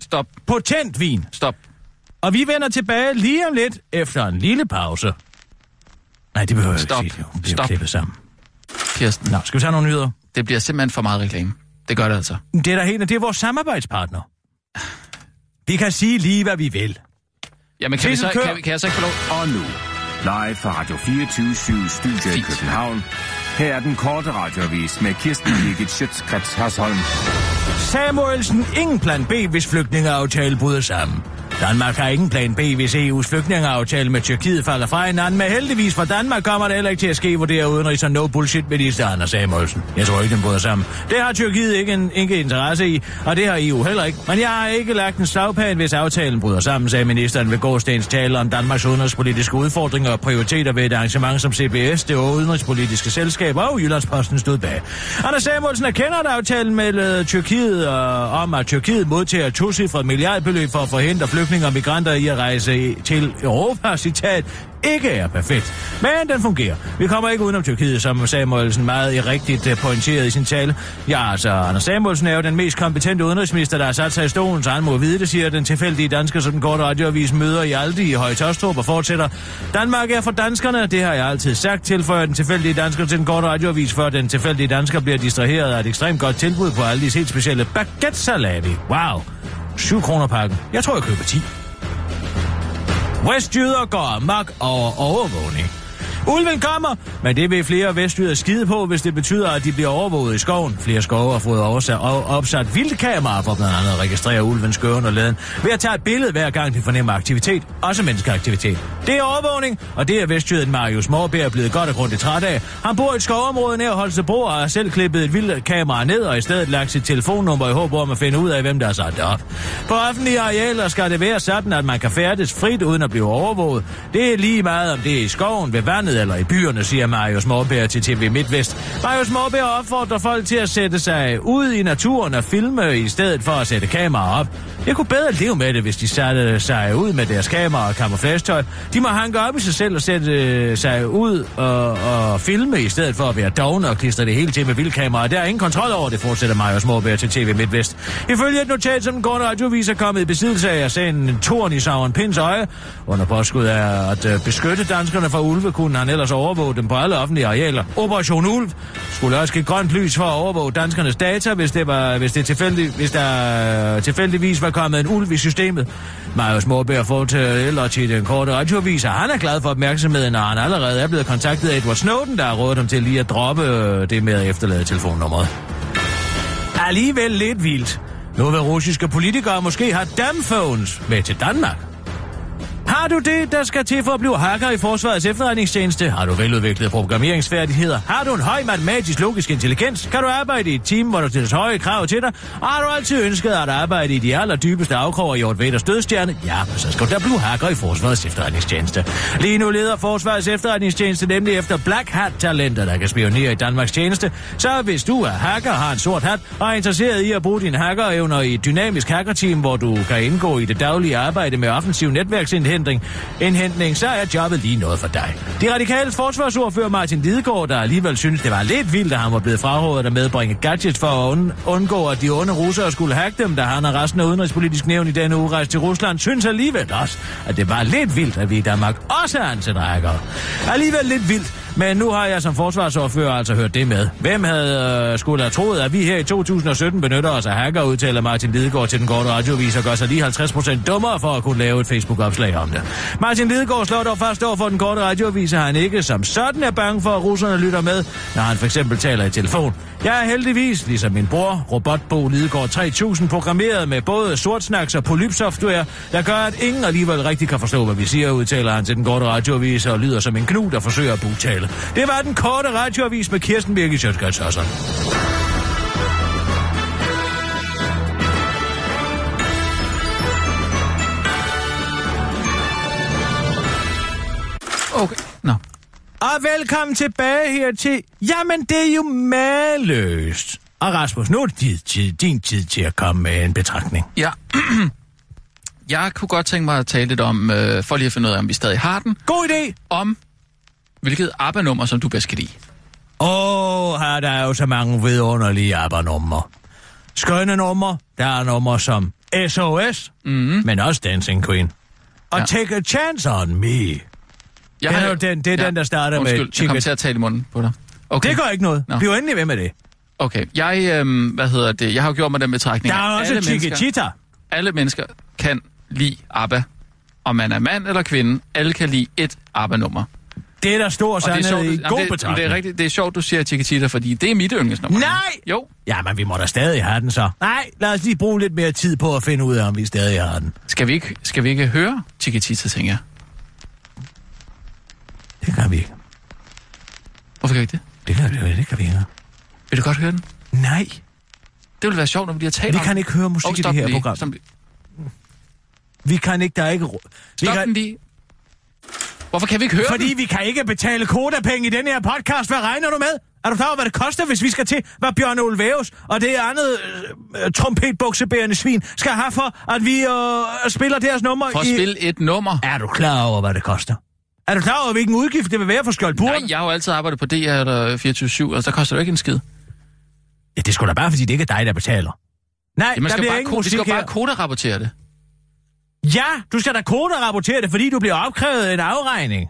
Stop. potent vin. Stop. Og vi vender tilbage lige om lidt efter en lille pause. Nej, det behøver jeg Stop. ikke sige. Det Stop. klippet sammen. Kirsten, Nå, skal vi tage nogle nyheder? det bliver simpelthen for meget reklame. Det gør det altså. Det er der helt, det er vores samarbejdspartner. Vi kan sige lige, hvad vi vil. Jamen, kan, vi så, Sissel, kør. kan, kan jeg så ikke få lov? Og nu, live fra Radio 24 Studio i Fint. København. Her er den korte radiovis med Kirsten Birgit Schøtzgrads Hasholm. Samuelsen, ingen plan B, hvis flygtningeaftale bryder sammen. Danmark har ingen plan B, hvis EU's flygtningeaftale med Tyrkiet falder fra hinanden, men heldigvis for Danmark kommer det heller ikke til at ske, vurderer udenrigs- og no-bullshit-minister Anders Samuelsen. Jeg tror ikke, den bryder sammen. Det har Tyrkiet ikke en ikke interesse i, og det har EU heller ikke. Men jeg har ikke lagt en slagplan, hvis aftalen bryder sammen, sagde ministeren ved gårdstens tale om Danmarks udenrigspolitiske udfordringer og prioriteter ved et arrangement som CBS, det udenrigspolitiske selskab og Jyllandsposten stod bag. Anders Samuelsen erkender, at aftalen med Tyrkiet og, om, at Tyrkiet modtager et tocifret milliardbeløb for at forhindre flygtninge og migranter i at rejse til Europa, citat, ikke er perfekt. Men den fungerer. Vi kommer ikke udenom Tyrkiet, som Samuelsen meget rigtigt pointeret pointerede i sin tale. Ja, altså, Anders Samuelsen er jo den mest kompetente udenrigsminister, der har sat sig i stolen, så han må vide det, siger den tilfældige dansker, som den korte radioavis møder i Aldi i Høje og fortsætter. Danmark er for danskerne, det har jeg altid sagt, tilføjer den tilfældige dansker til den korte radioavis, før den tilfældige dansker bliver distraheret af et ekstremt godt tilbud på Aldis helt specielle baguette salami. Wow. 7 kroner pakken. Jeg tror, jeg køber 10. Vestjyder går amok over overvågning. Ulven kommer, men det vil flere vestjyder skide på, hvis det betyder, at de bliver overvåget i skoven. Flere skove har fået oversat, og opsat vildkameraer for blandt andet at registrere ulvens gøren og laden ved at tage et billede hver gang de fornemmer aktivitet, også menneskeaktivitet. Det er overvågning, og det er vestjyden Marius Morbær blevet godt og grundigt træt af. Han bor i et skovområde nær Holstebro og har selv klippet et vildt kamera ned og i stedet lagt sit telefonnummer i håb om at finde ud af, hvem der har sat det op. På offentlige arealer skal det være sådan, at man kan færdes frit uden at blive overvåget. Det er lige meget, om det er i skoven, ved vandet eller i byerne, siger Marius Morbær til TV MidtVest. Marius Morbær opfordrer folk til at sætte sig ud i naturen og filme i stedet for at sætte kameraer op. Jeg kunne bedre leve med det, hvis de satte sig ud med deres kamera og camouflagetøj. De må hanke op i sig selv og sætte øh, sig ud og, og filme i stedet for at være dogne og klistre det hele til med vildkamera. Der er ingen kontrol over det, fortsætter Marius Morbær til TV MidtVest. Ifølge et notat, som den gårde radiovis er kommet i besiddelse af, er sagen en torn i Sauron Pins øje. Under påskud af at øh, beskytte danskerne fra ulve, kunne han ellers overvåge dem på alle offentlige arealer. Operation Ulv skulle også give grønt lys for at overvåge danskernes data, hvis, det var, hvis, det tilfældig, hvis der tilfældigvis var kommet en ulv i systemet. Marius Morberg fortæller til den korte radiovis, at han er glad for opmærksomheden, og han allerede er blevet kontaktet af Edward Snowden, der har rådet ham til lige at droppe øh, det med at efterlade telefonnummeret. Alligevel lidt vildt. Nu vil russiske politikere måske have damphones med til Danmark. Har du det, der skal til for at blive hacker i Forsvarets efterretningstjeneste? Har du veludviklede programmeringsfærdigheder? Har du en høj matematisk logisk intelligens? Kan du arbejde i et team, hvor der stilles høje krav til dig? Og har du altid ønsket at arbejde i de allerdybeste afkroger i Hjort Veders dødstjerne? Ja, men så skal du da blive hacker i Forsvarets efterretningstjeneste. Lige nu leder Forsvarets efterretningstjeneste nemlig efter Black Hat-talenter, der kan spionere i Danmarks tjeneste. Så hvis du er hacker, har en sort hat og er interesseret i at bruge dine hackerevner i et dynamisk hackerteam, hvor du kan indgå i det daglige arbejde med offensiv netværksindhed, indvandring, indhentning, så er jobbet lige noget for dig. De radikale forsvarsordfører Martin Lidegaard, der alligevel synes, det var lidt vildt, at han var blevet frarådet at medbringe gadgets for at und- undgå, at de onde russere skulle hacke dem, da han og resten af udenrigspolitisk nævn i denne uge rejste til Rusland, synes alligevel også, at det var lidt vildt, at vi i Danmark også er hackere. Alligevel lidt vildt, men nu har jeg som forsvarsordfører altså hørt det med. Hvem havde øh, skulle have troet, at vi her i 2017 benytter os af hacker, udtaler Martin Lidegaard til den korte radiovis og gør sig lige 50% dummere for at kunne lave et Facebook-opslag om det. Martin Lidegaard slår dog først over for den korte radiovis, at han ikke som sådan er bange for, at russerne lytter med, når han for eksempel taler i telefon. Jeg er heldigvis, ligesom min bror, Robotbo Lidegaard 3000, programmeret med både sortsnaks og polypsoftware, der gør, at ingen alligevel rigtig kan forstå, hvad vi siger, udtaler han til den korte radioavis og lyder som en knud, der forsøger at bugtale. Det var den korte radioavis med Kirsten Birgit Sjøtskrets Okay, nå. Og velkommen tilbage her til... Jamen, det er jo maløst. Og Rasmus, nu er det din tid, din tid til at komme med en betragtning. Ja. Jeg kunne godt tænke mig at tale lidt om, øh, for lige at finde ud af, om vi stadig har den, God idé! om hvilket ABBA-nummer, som du bedst kan lide. Åh, oh, her der er jo så mange vidunderlige ABBA-numre. Skønne numre. Der er numre som SOS, mm-hmm. men også Dancing Queen. Og Ja. ja. Take a Chance on Me. Jeg Det er jo den- det er den, der starter med Undskyld, jeg kom til at tale i munden på dig. Okay, Det gør ikke noget. Nå. Bliv endelig ved med det. okay. Jeg, øhm, hvad hedder det, jeg har jo gjort mig den betragtning. Der er også alle mennesker- Chiquitita. alle mennesker kan lide ABBA. Om man er mand eller kvinde, alle kan lide et ABBA-nummer. Det er der stor det er, sandhed sjovt, i god det, betragtning. det er rigtigt, det er sjovt, du siger Chiquitita, fordi det er mit yndlingsnummer. Nej! Jo, Ja, men vi må da stadig have den så. Nej, lad os lige bruge lidt mere tid på at finde ud af, om vi stadig har den. skal vi ikke, skal vi ikke høre Chiquitita, tænker jeg. Det kan vi ikke. Hvorfor kan vi ikke det? Det kan vi, det kan vi ikke. Vil du godt høre den? Nej, Det ville være sjovt, når vi lige har talt vi om kan ikke høre musik oh, i det stop her lige. program. Stop. Vi kan ikke, der er ikke... ro- Vi stop kan, den lige. Hvorfor kan vi ikke høre Fordi den? vi kan ikke betale kodapenge i den her podcast. Hvad regner du med? Er du klar over, hvad det koster, hvis vi skal til, hvad Bjørn Olvæus og det andet øh, øh, trompetbuksebærende svin skal have for, at vi øh, spiller deres nummer For at i... spille et nummer. Er du klar over, hvad det koster? Er du klar over, hvilken udgift det vil være for skjoldburen? Nej, jeg har jo altid arbejdet på DR eller 24-7, altså der koster det ikke en skid. Ja, det sgu da bare, fordi det ikke er dig, der betaler. Nej, Jamen, der skal bliver bare, ingen ko- musik skal her. bare koderapportere det. Ja, du skal da kode og rapportere det, fordi du bliver opkrævet en afregning.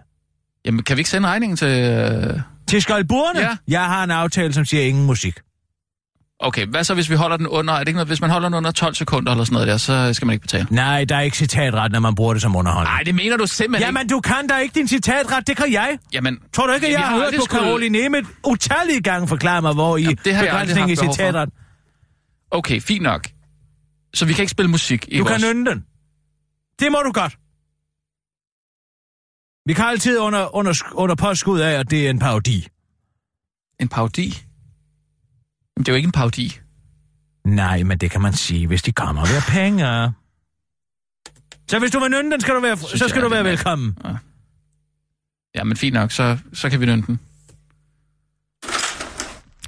Jamen, kan vi ikke sende regningen til... Øh... Til skjoldburene? Ja. Jeg har en aftale, som siger ingen musik. Okay, hvad så, hvis vi holder den under... Er det ikke noget, hvis man holder den under 12 sekunder eller sådan noget der, så skal man ikke betale? Nej, der er ikke citatret, når man bruger det som underholdning. Nej, det mener du simpelthen Jamen, du kan da ikke din citatret, det kan jeg. ikke. Jamen, Tror du ikke, at vi jeg har hørt på skulle- Caroline Nemeth utallige gange forklare mig, hvor i Jamen, det har jeg begrænsning i citatret. Okay, fint nok. Så vi kan ikke spille musik i Du vores... kan nynde den. Det må du godt. Vi kan altid under, under, under påskud af, at det er en parodi. En parodi? Jamen, det er jo ikke en parodi. Nej, men det kan man sige, hvis de kommer ved penge. Så hvis du vil nynde den, skal du være, Synes så skal du være velkommen. Ja, men fint nok, så, så kan vi nynde den.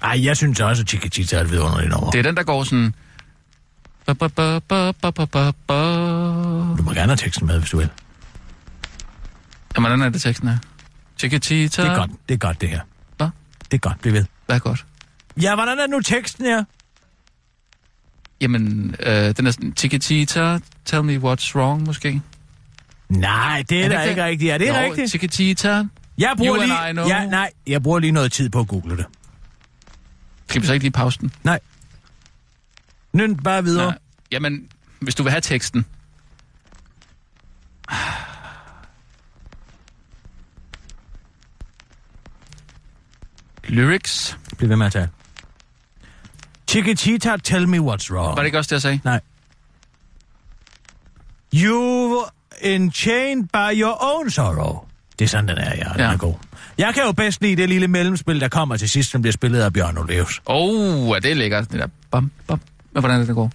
Ej, jeg synes også, at Chiquitita er et vidunderligt nummer. Det er den, der går sådan... Ba, ba, ba, ba, ba, ba, ba, ba. Du må gerne have teksten med, hvis du vil. Jamen, hvordan er det teksten her? Chiquitita. Det er godt, det er godt, det her. Hvad? Det er godt, bliv ved. Hvad er godt? Ja, hvordan er nu teksten her? Jamen, øh, den er sådan... Chiquitita, tell me what's wrong, måske? Nej, det er, Er det da ikke ikke rigtigt. Er det jo, rigtigt? Chiquitita. Jeg bruger You and lige... I know. Ja, nej, jeg bruger lige noget tid på at google det. Skal vi så ikke lige pause den? Nej. Nynd bare videre. Nej. Jamen, hvis du vil have teksten. Lyrics. Bliv ved med at tage. Chiquitita, tell me what's wrong. Var det ikke også det, jeg sagde? Nej. You enchained by your own sorrow. Det er sådan, den er, ja. Den Ja. er god. Jeg kan jo bedst lide det lille mellemspil, der kommer til sidst, som bliver spillet af Bjørn Oleus. Åh, oh, er det lækkert. Det der bam, bam. Men hvordan er det, går?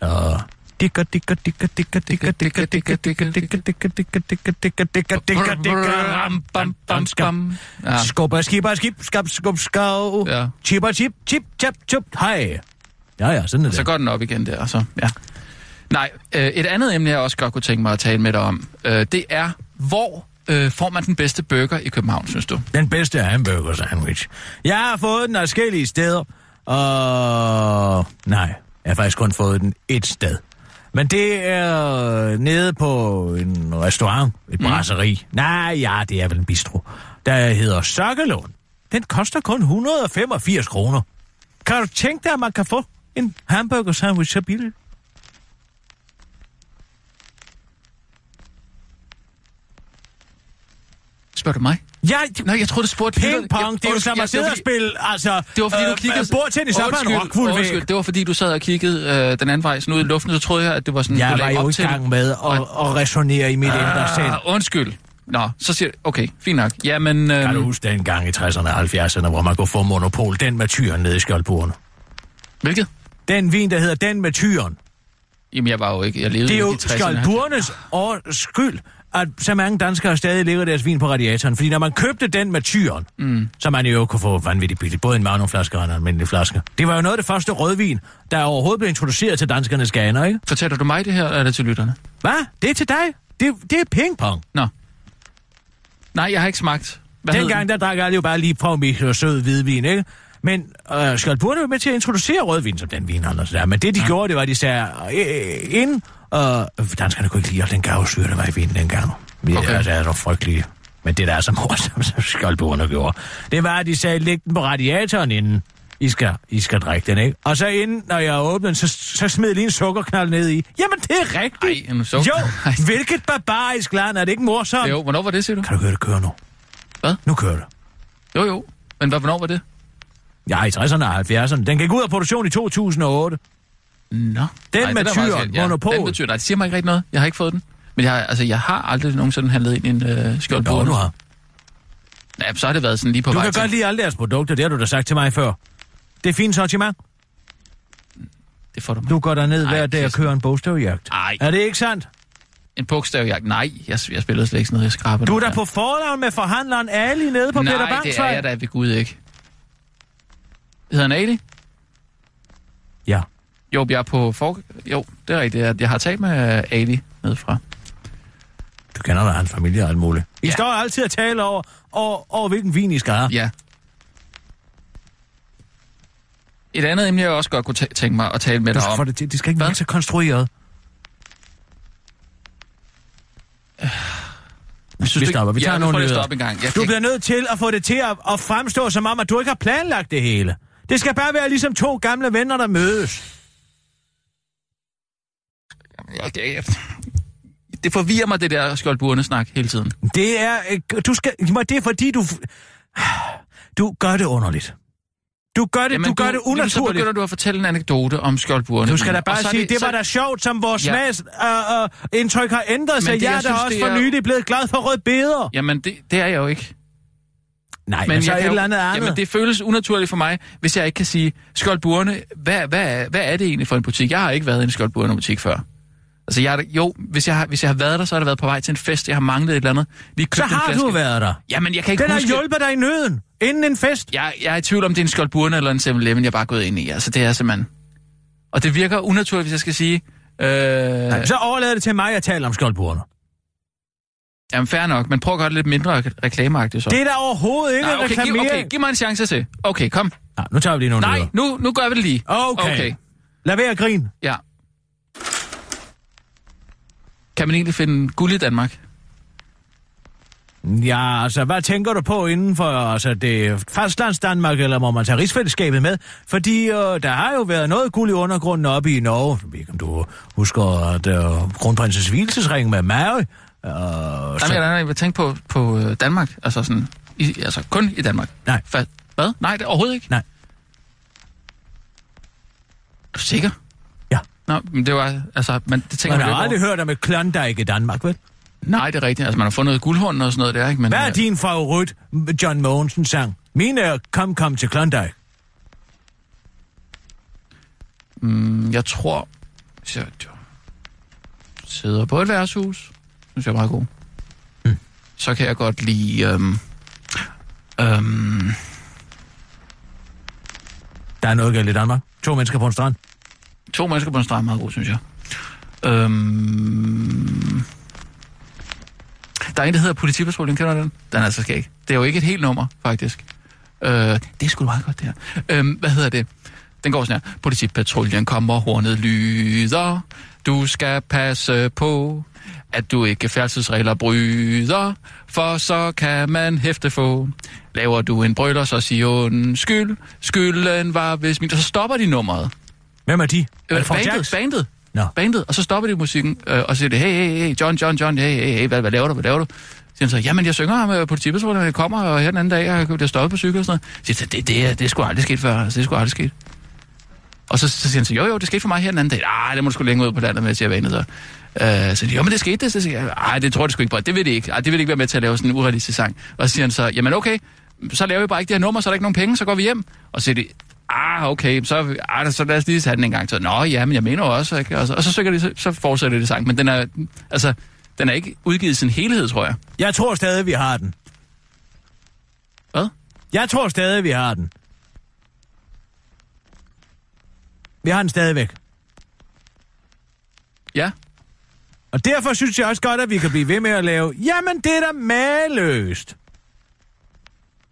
Og... Digger, digger, digger, digger, digger, digger, digger, digger, digger, digger, digger, digger, digger, digger, digger, digger, ram, bam, bam, skam. Skubber, skibber, skib, skab, skub, skav. Chipper, chip, chip, chap, chup, hej. Ja, ja, sådan er Så det. går den op igen der, og så, ja. Nej, øh, et andet emne, jeg også godt kunne tænke mig at tale med dig om, øh, det er, hvor øh, får man den bedste burger i København, synes du? Den bedste hamburger sandwich. Jeg har fået den forskellige steder, og... Nej, jeg har faktisk kun fået den et sted. Men det er nede på en restaurant, et Mm. brasserie. Nej, ja, det er vel en bistro. Der hedder Sokkelund. Den koster kun 185 kroner. Kan du tænke dig, at man kan få en hamburger sandwich så billigt? Spørger du mig? Ja, Nej, jeg troede, du spurgte... ping-pong, det er jo som at sidde og spille, altså... Det var fordi, du kiggede... Bordtennis op en rockfuld det var fordi, du sad og kiggede øh, den anden vej, sådan ud i luften, så troede jeg, at det var sådan... Jeg du var jo i gang med at, at resonere i mit indre selv. Ah, undskyld. Nå, så siger okay, fint nok. Jamen, øh, Kan du huske den gang i 60'erne og 70'erne, hvor man kunne få monopol? Den med tyren nede i skjoldbuerne. hvilket? Den vin, der hedder den med tyren. Jamen, jeg var jo ikke... Jeg levede Det er jo ikke i 60'erne. skjoldbuernes års skyld, at så mange danskere stadig ligger deres vin på radiatoren. Fordi når man købte den med tyren, mm. så man jo kunne få vanvittigt billigt, både en magnumflaske og en almindelig flaske. Det var jo noget af det første rødvin, der overhovedet blev introduceret til danskernes ganer, ikke? Fortæller du mig det her, eller er det til lytterne? Hvad? Det er til dig. Det, det er pingpong. Nå. Nej, jeg har ikke smagt. Hvad Dengang, der drak alle jo bare lige mig og sød hvidvin, ikke? Men øh, Skjoldburne var med til at introducere rødvin som den vin, Anders. Der. Men det, de ja. gjorde, det var, at de sagde, øh, ind, og danskerne kunne ikke lide den gavsyre, der var i vinen dengang. Vi Okay. okay. er, så frygtelige. Men det, der er så morsomt, som Skjoldburne gjorde, det var, at de sagde, læg den på radiatoren inden. I skal, I skal drikke den, ikke? Og så inden, når jeg åbnede den, så, så smed lige en sukkerknald ned i. Jamen, det er rigtigt. Ej, en sukker- Jo, Ej. hvilket barbarisk land. Er det ikke morsomt? Jo, hvornår var det, siger du? Kan du høre det køre nu? Hvad? Nu kører det. Jo, jo. Men hvad, hvornår var det? Ja, i 60'erne og 70'erne. Den gik ud af produktion i 2008. Nå. Den Nej, med er tyren, ja, monopol. Den med tyren. Nej, det siger mig ikke rigtig noget. Jeg har ikke fået den. Men jeg har, altså, jeg har aldrig nogensinde handlet ind i en øh, Nå, skjoldbord. du har. Ja, så har det været sådan lige på Du vej kan til. godt lide alle deres produkter, det har du da sagt til mig før. Det er fint sortiment. Det får du mig. Du går derned Ej, hver dag og kører en bogstavjagt. Ej. Er det ikke sandt? En bogstavjagt. Nej, jeg, jeg spillede slet ikke sådan noget, jeg skraber Du er der på forlagen med forhandleren Ali nede på Peter Nej, Bangs det er jeg da ved Gud ikke. Hedder han Ali? Ja. Jo, jeg er på for... Jo, det er rigtigt. Jeg- Jeg har talt med Ali nedefra. Du kender da hans familie og alt muligt. I Ja. står altid og taler over, over, over hvilken vin I skal have. Ja. Et andet emne, jeg også godt kunne tæ- tænke mig at tale med dig om. det, det skal ikke Hvad? være så konstrueret. Synes vi stopper. Vi ja, tager nu nogle jeg nyheder. en gang. Jeg Du bliver nødt til at få det til at, at fremstå som om, at du ikke har planlagt det hele. Det skal bare være ligesom to gamle venner, der mødes. ikke... Jeg, jeg, det forvirrer mig, det der skjoldburne snak hele tiden. Det er, øh, du skal, det er fordi, du... Du gør det underligt. Du gør det, du gør det jamen, så unaturligt. begynder du at fortælle en anekdote om skjoldburne. Du skal da bare så sige, det, så- var da sjovt, som vores Ja. smags øh, øh, har ændret sig. Men det, Jeg jeg er da også det for er- nylig blevet glad for rød beder. Jamen, det, det er jeg jo ikke. Nej, men, men så jeg et jo- eller andet andet. Jamen, det føles unaturligt for mig, hvis jeg ikke kan sige, Skjoldburne, hvad, hvad, hvad er det egentlig for en butik? Jeg har ikke været i en Skjoldburne butik før. Altså, jeg, jo, hvis jeg, har, hvis jeg har været der, så har det været på vej til en fest. Jeg har manglet et eller andet. Lige så har du været der. Jamen, jeg kan ikke Den har huske... hjulpet dig i nøden, inden en fest. Jeg, jeg er i tvivl om, det er en Skjoldburne eller en 7-Eleven, jeg er bare gået ind i. Altså, det er simpelthen... Og det virker unaturligt, hvis jeg skal sige... Øh, Nej, så overlader det til mig at tale om skjoldburner. Jamen, fair nok, men prøv at gøre det lidt mindre re- reklameagtigt så. Det er der overhovedet ikke Nej, okay, giv, reklamering. okay, giv mig en chance til. Okay, kom. Nej, nu tager vi lige nogle Nej, nu, nu gør vi det lige. Okay. Okay, Lad være at grine. ja. Kan man egentlig finde guld i Danmark? Ja, altså, hvad tænker du på inden for altså, det fastlands Danmark, eller må man tage rigsfællesskabet med? Fordi øh, der har jo været noget guld i undergrunden oppe i Norge. Jeg ved ikke, om du husker, at øh, kronprinsens hvilesesring med Mary. Øh, Nej, så, men jeg, jeg vil tænke på, på øh, Danmark. Altså, sådan, i, altså kun i Danmark. Nej. Fa- hvad? Nej, det er overhovedet ikke. Nej. Er du sikker? Ja. Nå, men det var, altså, man, det tænker man har lidt aldrig over. hørt om et Klondike i Danmark, vel? Nej, det er rigtigt. Altså, man har fundet guldhorn og sådan noget der, ikke? Men, Hvad er øh, din favorit, John Mogensen sang? Min er Kom, kom til Klondike. Mm, jeg tror, jeg sidder på et værtshus, synes jeg er meget god. Mm. Så kan jeg godt lide... Øhm, øhm, Der er noget galt i Danmark. To mennesker på en strand. to mennesker på en strand er meget god, synes jeg. Øhm... Der er en, der hedder Politipatruljen, kender du den? Den er altså skæg. Det er jo ikke et helt nummer, faktisk. Øh, det er sgu meget godt, det her. Øhm, hvad hedder det? Den går sådan her. Politipatruljen kommer, hornet lyder. Du skal passe på, at du ikke færdselsregler bryder, for så kan man hæfte få. Laver du en brøller, så sig undskyld. Skylden var hvis min... Og så stopper de nummeret. Hvem er de? Er det Øh, bandet, Jax? bandet. Nå. Bandet. Og så stopper de musikken, øh, og siger det, hey, hey, hey, John, John, John, hey, hey, hey, hvad, hvad laver du, hvad laver du? Så siger han så, jamen jeg synger med politipatruljen, jeg kommer og her den anden dag, jeg bliver stoppet på cykel og sådan noget. Så siger han, det, det, er- det er sgu aldrig sket før, altså, det er sgu aldrig sket. Og så, så siger han så, jo jo, det skete for mig her den anden dag. Nej, det må du sgu længere ud på landet med, siger vandet så. Øh, så siger jo, men det skete det. Så siger jeg, ej, det tror jeg sgu ikke på. Det vil det ikke. Ej, det vil ikke være med til at lave sådan en urealistisk sang. Og så siger han så, jamen okay, så laver vi bare ikke det her nummer, så er der ikke nogen penge, så går vi hjem. Og så siger de, ah, okay, så, ah, så lad os lige tage den en gang. Så, Nå, ja, men jeg mener også, ikke? Og så, og så, synger de, så, så fortsætter det sang. Men den er, altså, den er ikke udgivet i sin helhed, tror jeg. Jeg tror stadig, vi har den. Hvad? Jeg tror stadig, vi har den. Vi har den stadigvæk. Ja, Og derfor synes jeg også godt, at vi kan blive ved med at lave, jamen det er da maløst.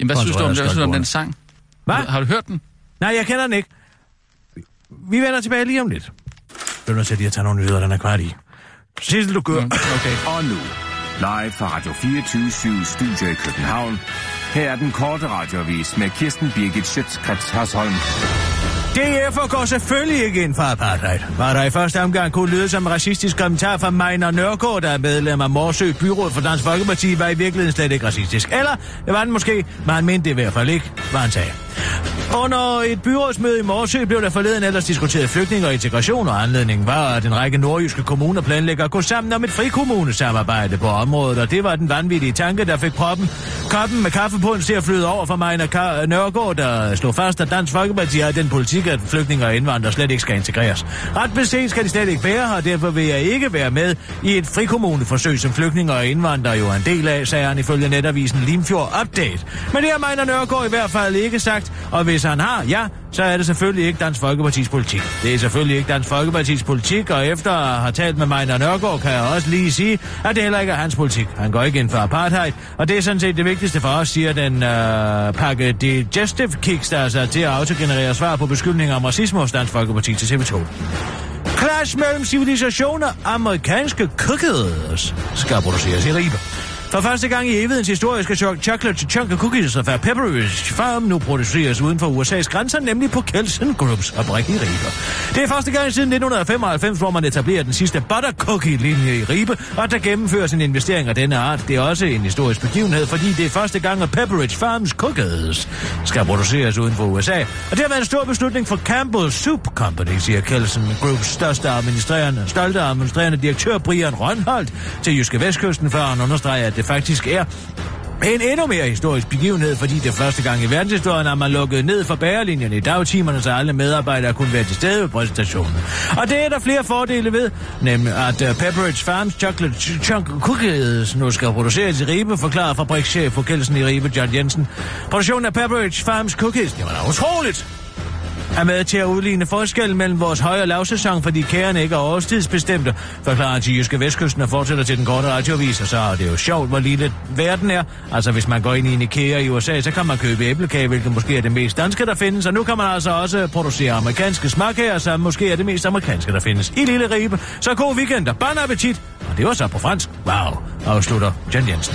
Jamen, hvad synes du om, synes om den sang? Hvad? Har, har du hørt den? Nej, jeg kender den ikke. Vi vender tilbage lige om lidt. Jeg er nødt til lige at tage nogle nyheder, den er kvart i. Sidste du gør. Mm, Okay. Og nu, live fra Radio 24 Studio i København. Her er den korte radiovis med Kirsten Birgit Schøtzgrads Hasholm. DF'er går selvfølgelig ikke ind for apartheid. Var der i første omgang kunne lyde som en racistisk kommentar fra Meiner Nørgaard, der er medlem af Morsø Byråd for Dansk Folkeparti, var i virkeligheden slet ikke racistisk. Eller, det var den måske, men han mente det i hvert fald ikke, var han sagde. Under et byrådsmøde i Morsø blev der forleden ellers diskuteret flygtninge og integration, og anledningen var, at en række nordjyske kommuner planlægger at gå sammen om et frikommunesamarbejde på området, og det var den vanvittige tanke, der fik proppen, koppen med kaffepund ser flyde over for Meiner Ka- Nørgaard, der slår fast, at Dansk Folkeparti har den politik, at flygtninge og indvandrere slet ikke skal integreres. Ret beset skal de slet ikke være her, og derfor vil jeg ikke være med i et frikommuneforsøg, som flygtninge og indvandrere jo er en del af, sagde han ifølge netavisen Limfjord Update. Men det har Meiner Nørgaard i hvert fald ikke sagt, og hvis han har, ja, så er det selvfølgelig ikke Dansk Folkepartis politik. Det er selvfølgelig ikke Dansk Folkepartis politik, og efter at have talt med Meiner Nørgaard, kan jeg også lige sige, at det heller ikke er hans politik. Han går ikke ind for apartheid, og det er sådan set det vigtigste for os, siger den øh, pakke Digestive Kicks, der er sat til at autogenerere svar på beskyldninger om racisme hos Dansk Folkeparti til TV2. Clash mellem civilisationer, amerikanske cookies, skal produceres i Ribe. For første gang i evighedens historie skal chocolate chunk cookies fra Pepperidge Farm nu produceres uden for USA's grænser, nemlig på Kelsen Groups fabrik i Ribe. Det er første gang siden 1995, hvor man etablerer den sidste butter cookie-linje i Ribe, og der gennemføres en investering af denne art. Det er også en historisk begivenhed, fordi det er første gang, at Pepperidge Farms cookies skal produceres uden for USA. Og det har været en stor beslutning for Campbell Soup Company, siger Kelsen Groups største administrerende, stolte administrerende direktør Brian Rønholdt til Jyske Vestkysten, før han understreger, at det faktisk er en endnu mere historisk begivenhed, fordi det første gang i verdenshistorien, har man lukkede ned for bærelinjen i dagtimerne, så alle medarbejdere kunne være til stede ved præsentationen. Og det er der flere fordele ved, nemlig at uh, Pepperidge Farms Chocolate Ch- Chunk Cookies nu skal produceres i Ribe, forklarer fabrikschef for Kelsen i Ribe, John Jensen. Produktionen af Pepperidge Farms Cookies, det var da utroligt! Er med til at udligne forskellen mellem vores høj- og lavsæson, fordi kærerne ikke er årstidsbestemte, forklarer til Jyske Vestkysten og fortsætter til den korte radioavis, og så er det jo sjovt, hvor lille verden er. Altså, hvis man går ind i en IKEA i USA, så kan man købe æblekage, hvilket måske er det mest danske, der findes, og nu kan man altså også producere amerikanske smagkager, som måske er det mest amerikanske, der findes i Lille Ribe. Så god weekend og bon appetit! Og det var så på fransk. Wow, afslutter Jan Jensen.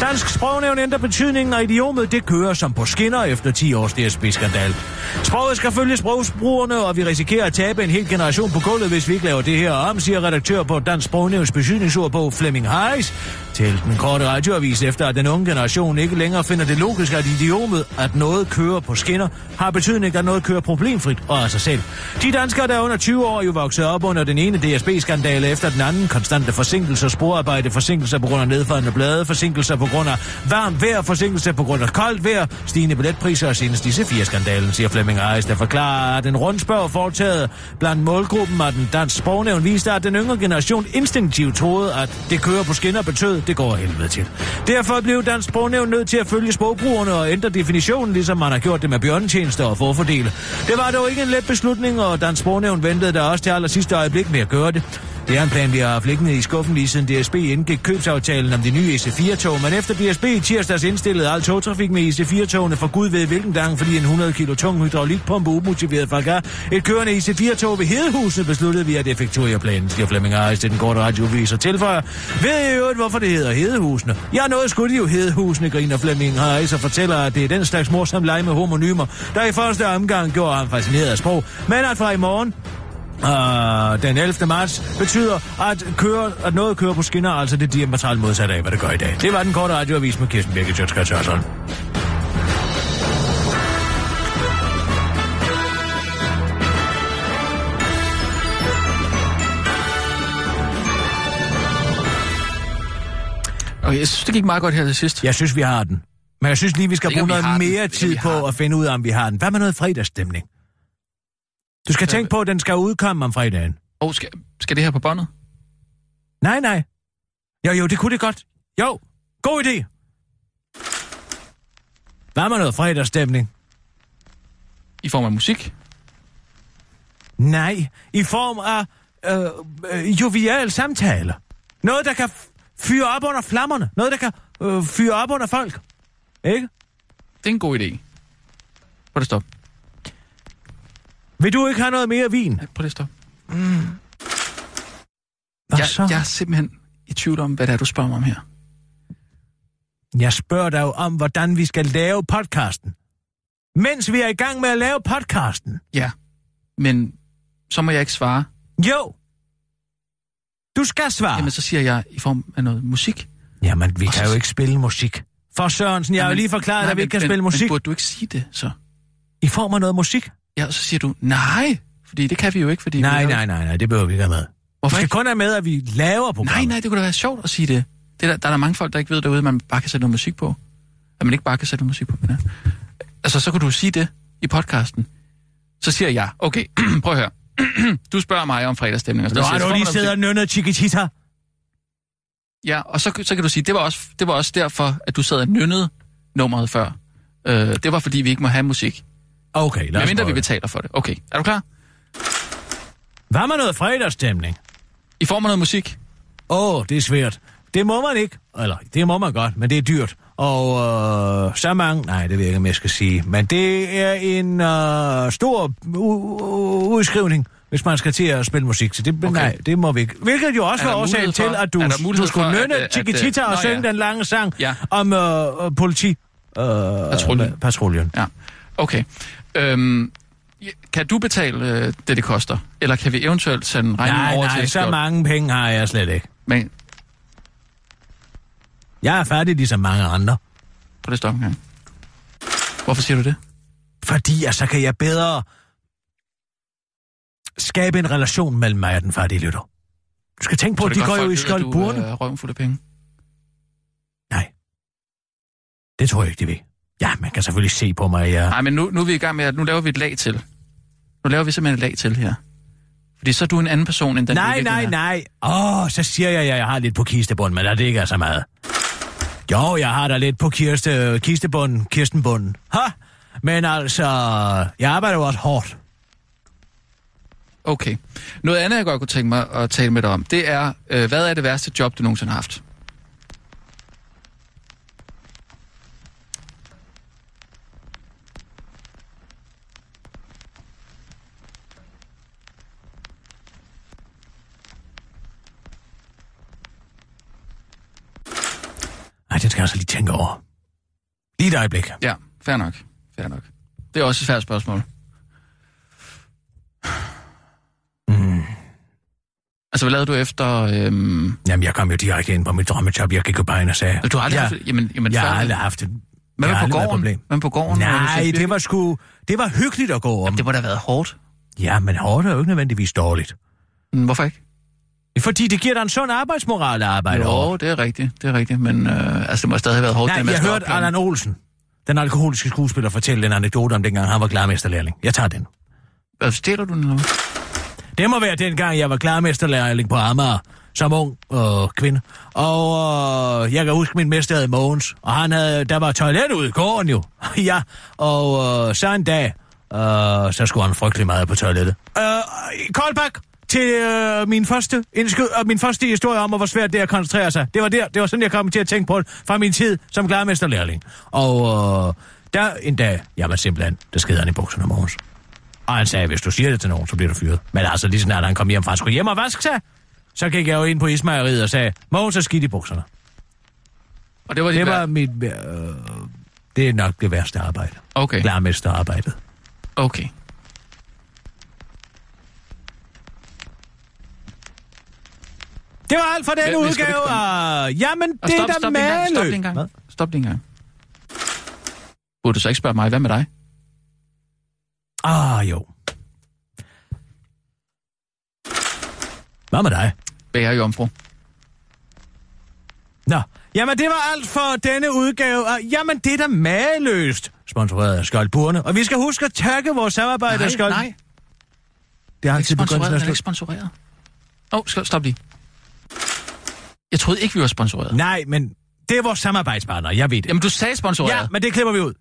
Dansk sprognævn ændrer betydningen af idiomet, det kører som på skinner efter 10 års DSB-skandal. Sproget skal følge sprogsbrugerne, og vi risikerer at tabe en hel generation på gulvet, hvis vi ikke laver det her om, siger redaktør på Dansk Sprognævns besynningsordbog på Flemming Heis til den korte radioavis, efter at den unge generation ikke længere finder det logisk, at idiomet, at noget kører på skinner, har betydning, at noget kører problemfrit og af sig selv. De danskere, der er under 20 år, jo vokset op under den ene DSB-skandale efter den anden, konstante forsinkelser, sporarbejde, forsinkelser på grund af nedfaldende blade, forsinkelser på grund af varmt vejr, forsinkelser på grund af koldt vejr, stigende billetpriser og senest disse fire skandalen, siger Flemming Ejes, der forklarer, at en rundspørg foretaget blandt målgruppen af den dansk sprognævn viste, at den yngre generation instinktivt troede, at det kører på skinner betød, det går helvede til. Derfor blev dansk sprognævn nødt til at følge sprogbrugerne og ændre definitionen, ligesom man har gjort det med bjørnetjenester og forfordele. Det var dog ikke en let beslutning, og dansk sprognævn ventede der også til aller sidste øjeblik med at gøre det. Det er en plan, vi har haft liggende i skuffen lige siden DSB indgik købsaftalen om de nye EC4-tog, men efter DSB i tirsdags indstillede al togtrafik med EC4-togene for Gud ved hvilken gang, fordi en 100 kilo tung hydraulikpumpe umotiveret fra et kørende EC4-tog ved Hedehusene besluttede vi at effektuere planen, siger Flemming Aris til den korte radiovis og tilføjer. Ved I øvrigt, hvorfor det hedder Hedehusene? Ja, noget skulle de jo Hedehusene, griner Flemming Aris og fortæller, at det er den slags morsom leg med homonymer, der i første omgang gjorde ham fascineret af sprog, men at fra i morgen Uh, den 11. marts betyder, at, køre, at noget kører på skinner, altså det diametralt modsatte af, hvad det gør i dag. Det var den korte radioavis med Kirsten Birgit Sjøtskrets Okay, jeg synes, det gik meget godt her til sidst. Jeg synes, vi har den. Men jeg synes lige, vi skal bruge noget den. mere om tid på at finde ud af, om vi har den. Hvad med noget fredagsstemning? Du skal tænke på, at den skal udkomme om fredagen. Og oh, skal, skal det her på båndet? Nej, nej. Jo, jo, det kunne det godt. Jo, god idé. Hvad med noget fredagsstemning? I form af musik? Nej, i form af øh, øh, jovial samtale. Noget, der kan fyre op under flammerne. Noget, der kan øh, fyre op under folk. Ikke? Det er en god idé. Prøv det stop. Vil du ikke have noget mere vin? Prøv det stop. Hvad Jeg, så? jeg er simpelthen i tvivl om, hvad det er, du spørger mig om her. Jeg spørger dig jo om, hvordan vi skal lave podcasten. Mens vi er i gang med at lave podcasten. Ja, men så må jeg ikke svare. Jo. Du skal svare. Jamen, så siger jeg i form af noget musik. Jamen, vi Og kan så- jo ikke spille musik. For Sørensen, jeg har jo lige forklaret, nej, at vi ikke kan men, spille musik. Men burde du ikke sige det, så? I form af noget musik? Ja, og så siger du, nej, fordi det kan vi jo ikke, fordi... Nej, vi nej, nej, nej, det behøver vi ikke have med. Vi Hvorfor skal ikke? kun have med, at vi laver programmer. Nej, nej, det kunne da være sjovt at sige det. det er der, der er der mange folk, der ikke ved derude, at man bare kan sætte noget musik på. At man ikke bare kan sætte noget musik på. Ja. Altså, så kunne du sige det i podcasten. Så siger jeg, okay, prøv at høre. du spørger mig om fredagsstemning. Og så Nu siger du "Så lige siddet og nynnet chiquitita. musik." Ja, og så, så kan du sige, det var, også, det var også derfor, at du sad og nynnede nummeret før. Øh, det var, fordi vi ikke må have musik. Okay, lad os Medmindre vi betaler for det. Okay, er du klar? Hvad med noget fredagsstemning? I form af noget musik. Åh, oh, det er svært. Det må man ikke. Eller, det må man godt, men det er dyrt. Og øh, så mange... Nej, det ved jeg ikke, om jeg skal sige. Men det er en øh, stor u- u- udskrivning, hvis man skal til at spille musik. Så det, okay. Nej, det må vi ikke. Hvilket jo også var årsagen til, at du, du skulle nynne at, at, chiquitita og synge ja. den lange sang Ja. om øh, politi... Øh, Patruljen. Patruljen. Ja, okay. Øhm, ja, kan du betale øh, det, det koster? Eller kan vi eventuelt sende regningen Nej, over nej, til så Skjold? mange penge har jeg slet ikke. Men Jeg er færdig ligesom mange andre. på det stop engang. Hvorfor siger du det? Fordi så kan jeg bedre skabe en relation mellem mig og den fattige lytter. Du skal tænke på, at de går jo i ved, skjold Du burne. er røven fuld af penge. Nej. Det tror jeg ikke, de vil. Ja, man kan selvfølgelig se på mig, ja. Nej, men nu, nu er vi i gang med, at nu laver vi et lag til. Nu laver vi simpelthen et lag til her. Fordi så er du en anden person, end den Nej, nej, virkeligheden er. nej. Åh, oh, så siger jeg, at jeg har lidt på kistebund, men at det ikke er så meget. Jo, jeg har da lidt på kirste, kistebunden, kirstenbunden. Ha! Men altså, jeg arbejder jo også hårdt. Okay. Noget andet, jeg godt kunne tænke mig at tale med dig om, det er, øh, hvad er det værste job, du nogensinde har haft? Nej, den skal jeg altså lige tænke over. Lige et øjeblik. Ja, fair nok. Fair nok. Det er også et svært spørgsmål. Mm. Altså, hvad lavede du efter... Øhm... Jamen, jeg kom jo direkte ind på mit drømmejob. Jeg gik jo bare ind og sagde... Du har aldrig ja. haft... Jamen, jamen, Jeg har aldrig haft det. Jeg har på gården? med på gården? Nej, selv det var sgu... Det var hyggeligt at gå om. Det må da have været hårdt. Ja, men hårdt er jo ikke nødvendigvis dårligt. Mm, Hvorfor ikke? Fordi det giver dig en sund arbejdsmoral at arbejde over. Jo, det er rigtigt, det er rigtigt, men øh, altså, det må stadig have været hårdt. Nej, det med jeg hørte Allan Olsen, den alkoholiske skuespiller, fortælle en anekdote om dengang han var klarmesterlærling. Jeg tager den. Hvad, stjæler du den, hvad? Det må være dengang, jeg var klarmesterlærling på Amager, som ung øh, kvinde. Og øh, jeg kan huske, min mester hed Mogens, og han havde, der var toilet ude i gården jo. ja, og øh, så en dag, øh, så skulle han frygtelig meget på toilettet. Øh, Koldbak, til øh, min første indskud, og min første historie om, hvor svært det er at koncentrere sig. Det var der, det var sådan, jeg kom til at tænke på det fra min tid som glarmesterlærling. Og øh, der en dag, jamen simpelthen, der skede han i bukserne Mogens. Og han sagde, hvis du siger det til nogen, så bliver du fyret. Men altså, lige snart han kom hjem fra, skulle hjem og vaske sig, så gik jeg jo ind på ismejeriet og sagde, Mogens er skidt i bukserne. Og det var, dit Det var værd- mit... Øh, det er nok det værste arbejde. Okay, Glarmesterarbejdet. okay. Det var alt for denne vi udgave af... Jamen, Og det stop, er da gang. Stop lige en gang. Hvad? Stop lige en gang. Burde du så ikke spørge mig, hvad med dig? Ah, jo. Hvad med dig? Bærer jomfru. Nå, jamen det var alt for denne udgave af... Jamen, det er da maløst. Sponsoreret af Skoldburne. Og vi skal huske at tagge vores samarbejde af Nej, Skold... nej. Det er altid at den er ikke sponsoreret. Åh, oh, stop lige. Jeg troede ikke, vi var sponsoreret. Nej, men det er vores samarbejdspartner, jeg ved det. Jamen, du sagde sponsoreret. Ja, men det klipper vi ud.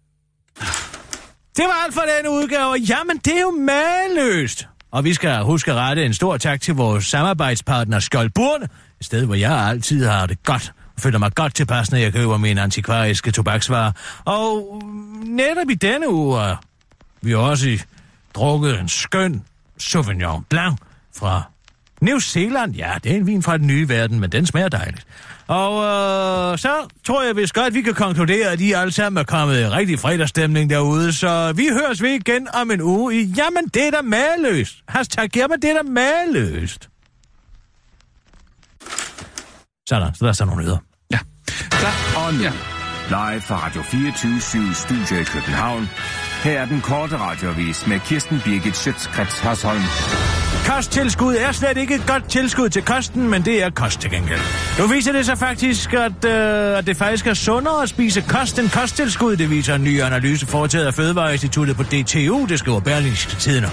Det var alt for denne udgave. Jamen, det er jo maløst. Og vi skal huske at rette en stor tak til vores samarbejdspartner Skoldburne. Et sted, hvor jeg altid har det godt. Føler mig godt tilpas, når jeg køber mine antikvariske tobaksvarer. Og netop i denne uge har vi også drukket en skøn Sauvignon Blanc fra New Zealand. Ja, det er en vin fra den nye verden, men den smager dejligt. Og øh, så tror jeg vist godt, at vi kan konkludere, at I alle sammen er kommet i rigtig fredagsstemning derude. Så vi høres ved igen om en uge i Jamen, det er da maløst. Hashtag, jamen, det er da maløst. Sådan, så der er så nogle nyheder. Ja. Klar. Og nu, Ja. live fra Radio 24 Studio i København. Her er den korte radiovis med Kirsten Birgit Schøtzgrads Hasholm. Kosttilskud er slet ikke et godt tilskud til kosten, men det er kost til gengæld. Nu viser det sig faktisk, at, øh, at det faktisk er sundere at spise kost end kosttilskud. Det viser en ny analyse foretaget af Fødevareinstituttet på DTU, det skriver Berlingske Tidene.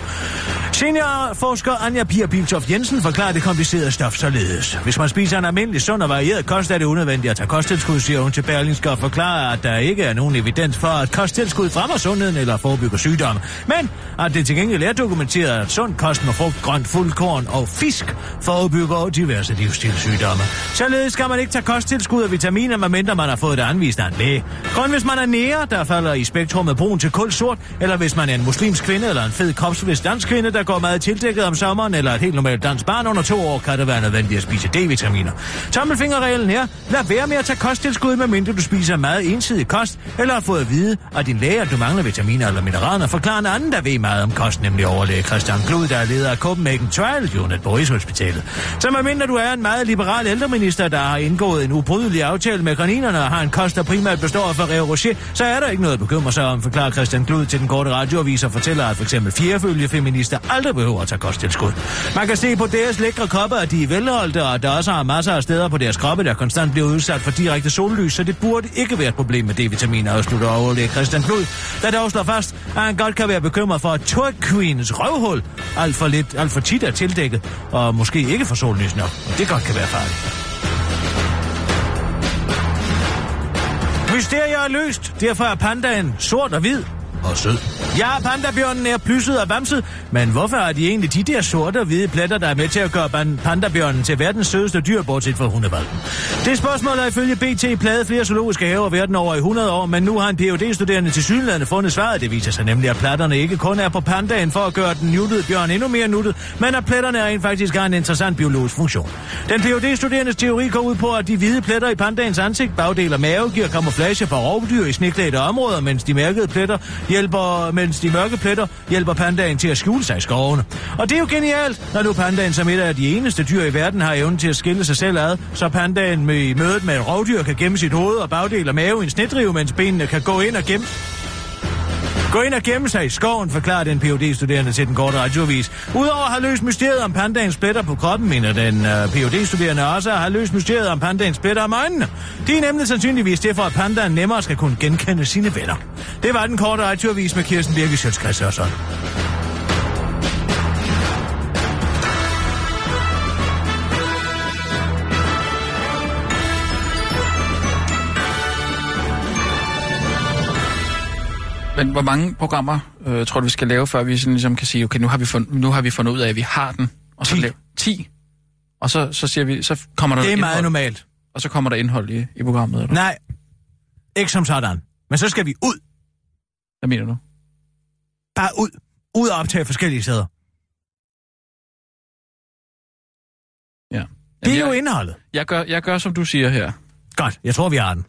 Seniorforsker Anja Pia Biltoft Jensen forklarer det komplicerede stof således. Hvis man spiser en almindelig sund og varieret kost, er det unødvendigt at tage kosttilskud, siger hun til Berlingske og forklarer, at der ikke er nogen evidens for, at kosttilskud fremmer sundheden eller forebygger sygdomme. Men at det til gengæld er dokumenteret, at sund kost med frugt, grønt, fuldkorn og fisk forebygger diverse livsstilssygdomme. Således skal man ikke tage kosttilskud af vitaminer, medmindre man har fået det anvist af en læge. Kun hvis man er nære, der falder i spektrummet brun til kul sort, eller hvis man er en muslimsk kvinde eller en fed kropsvist dansk kvinde, der går meget tildækket om sommeren, eller et helt normalt dansk barn under to år, kan det være nødvendigt at spise D-vitaminer. Tommelfingerreglen her. Lad være med at tage kosttilskud, medmindre du spiser meget ensidig kost, eller har fået at vide, af din læge, at du mangler vitaminer eller mineraler, Forklar en anden, der ved meget om kost, nemlig overlæge Christian Glud, der er leder af Copenhagen Trial Unit på Rigshospitalet. Så medmindre du er en meget liberal ældreminister, der har indgået en ubrydelig aftale med kaninerne og har en kost, der primært består af Ferrero Rocher, så er der ikke noget at bekymre sig om, forklarer Christian Glud til den korte radioavis og fortæller, at for eksempel feminister aldrig behøver at tage kosttilskud. Man kan se på deres lækre kopper, at de er velholdte, og der også har masser af steder på deres kroppe, der konstant bliver udsat for direkte sollys, så det burde ikke være et problem med D-vitaminer, afslutter overlæge Christian Glud, der dog slår fast, at han godt kan være bekymret for, at Turk Queens røvhul alt for, lidt, alt for tit er tildækket, og måske ikke får sollys nok. Og det godt kan være farligt. Mysterier er løst, derfor er pandaen sort og hvid og sød. Ja, pandabjørnen er plysset og vamset, men hvorfor er de egentlig de der sorte og hvide pletter, der er med til at gøre pandabjørnen til verdens sødeste dyr, bortset fra hundevalpen? Det spørgsmål er ifølge BT pladet flere zoologiske haver verden over i 100 år, men nu har en phd studerende til Sydlandet fundet svaret. Det viser sig nemlig, at pletterne ikke kun er på pandaen for at gøre den nuttede bjørn endnu mere nuttet, men at pletterne rent faktisk har en interessant biologisk funktion. Den phd studerendes teori går ud på, at de hvide pletter i pandaens ansigt, bagdel og mave giver kamuflage for rovdyr i sneklædte områder, mens de mærkede pletter hjælper, mens de mørke pletter hjælper pandaen til at skjule sig i skovene. Og det er jo genialt, når nu pandaen som et af de eneste dyr i verden har evnen til at skille sig selv ad, så pandaen med, i mødet med et rovdyr kan gemme sit hoved og bagdel og mave i en snedrive, mens benene kan gå ind og gemme Gå ind og gemme sig i skoven, forklarer den phd studerende til den korte radiovis. Udover at have løst mysteriet om pandagens pletter på kroppen, mener den øh, uh, phd studerende også at have løst mysteriet om pandagens pletter om øjnene. De er nemlig sandsynligvis det for, at pandaen nemmere skal kunne genkende sine venner. Det var den korte radiovis med Kirsten Birke Sjøtskreds Men hvor mange programmer øh, tror du, vi skal lave, før vi sådan ligesom kan sige, okay, nu har vi, fund, nu har vi fundet ud af, at vi har den, og så 10. lave 10, og så, så, siger vi, så kommer der Det er indhold, meget normalt. og så kommer der indhold i, i programmet. Eller? Nej, ikke som sådan. Men så skal vi ud. Hvad mener du? Bare ud. Ud og optage forskellige steder. Ja. Det er Jamen, jo jeg, indholdet. jeg, gør, jeg gør, som du siger her. Godt, jeg tror, vi har den.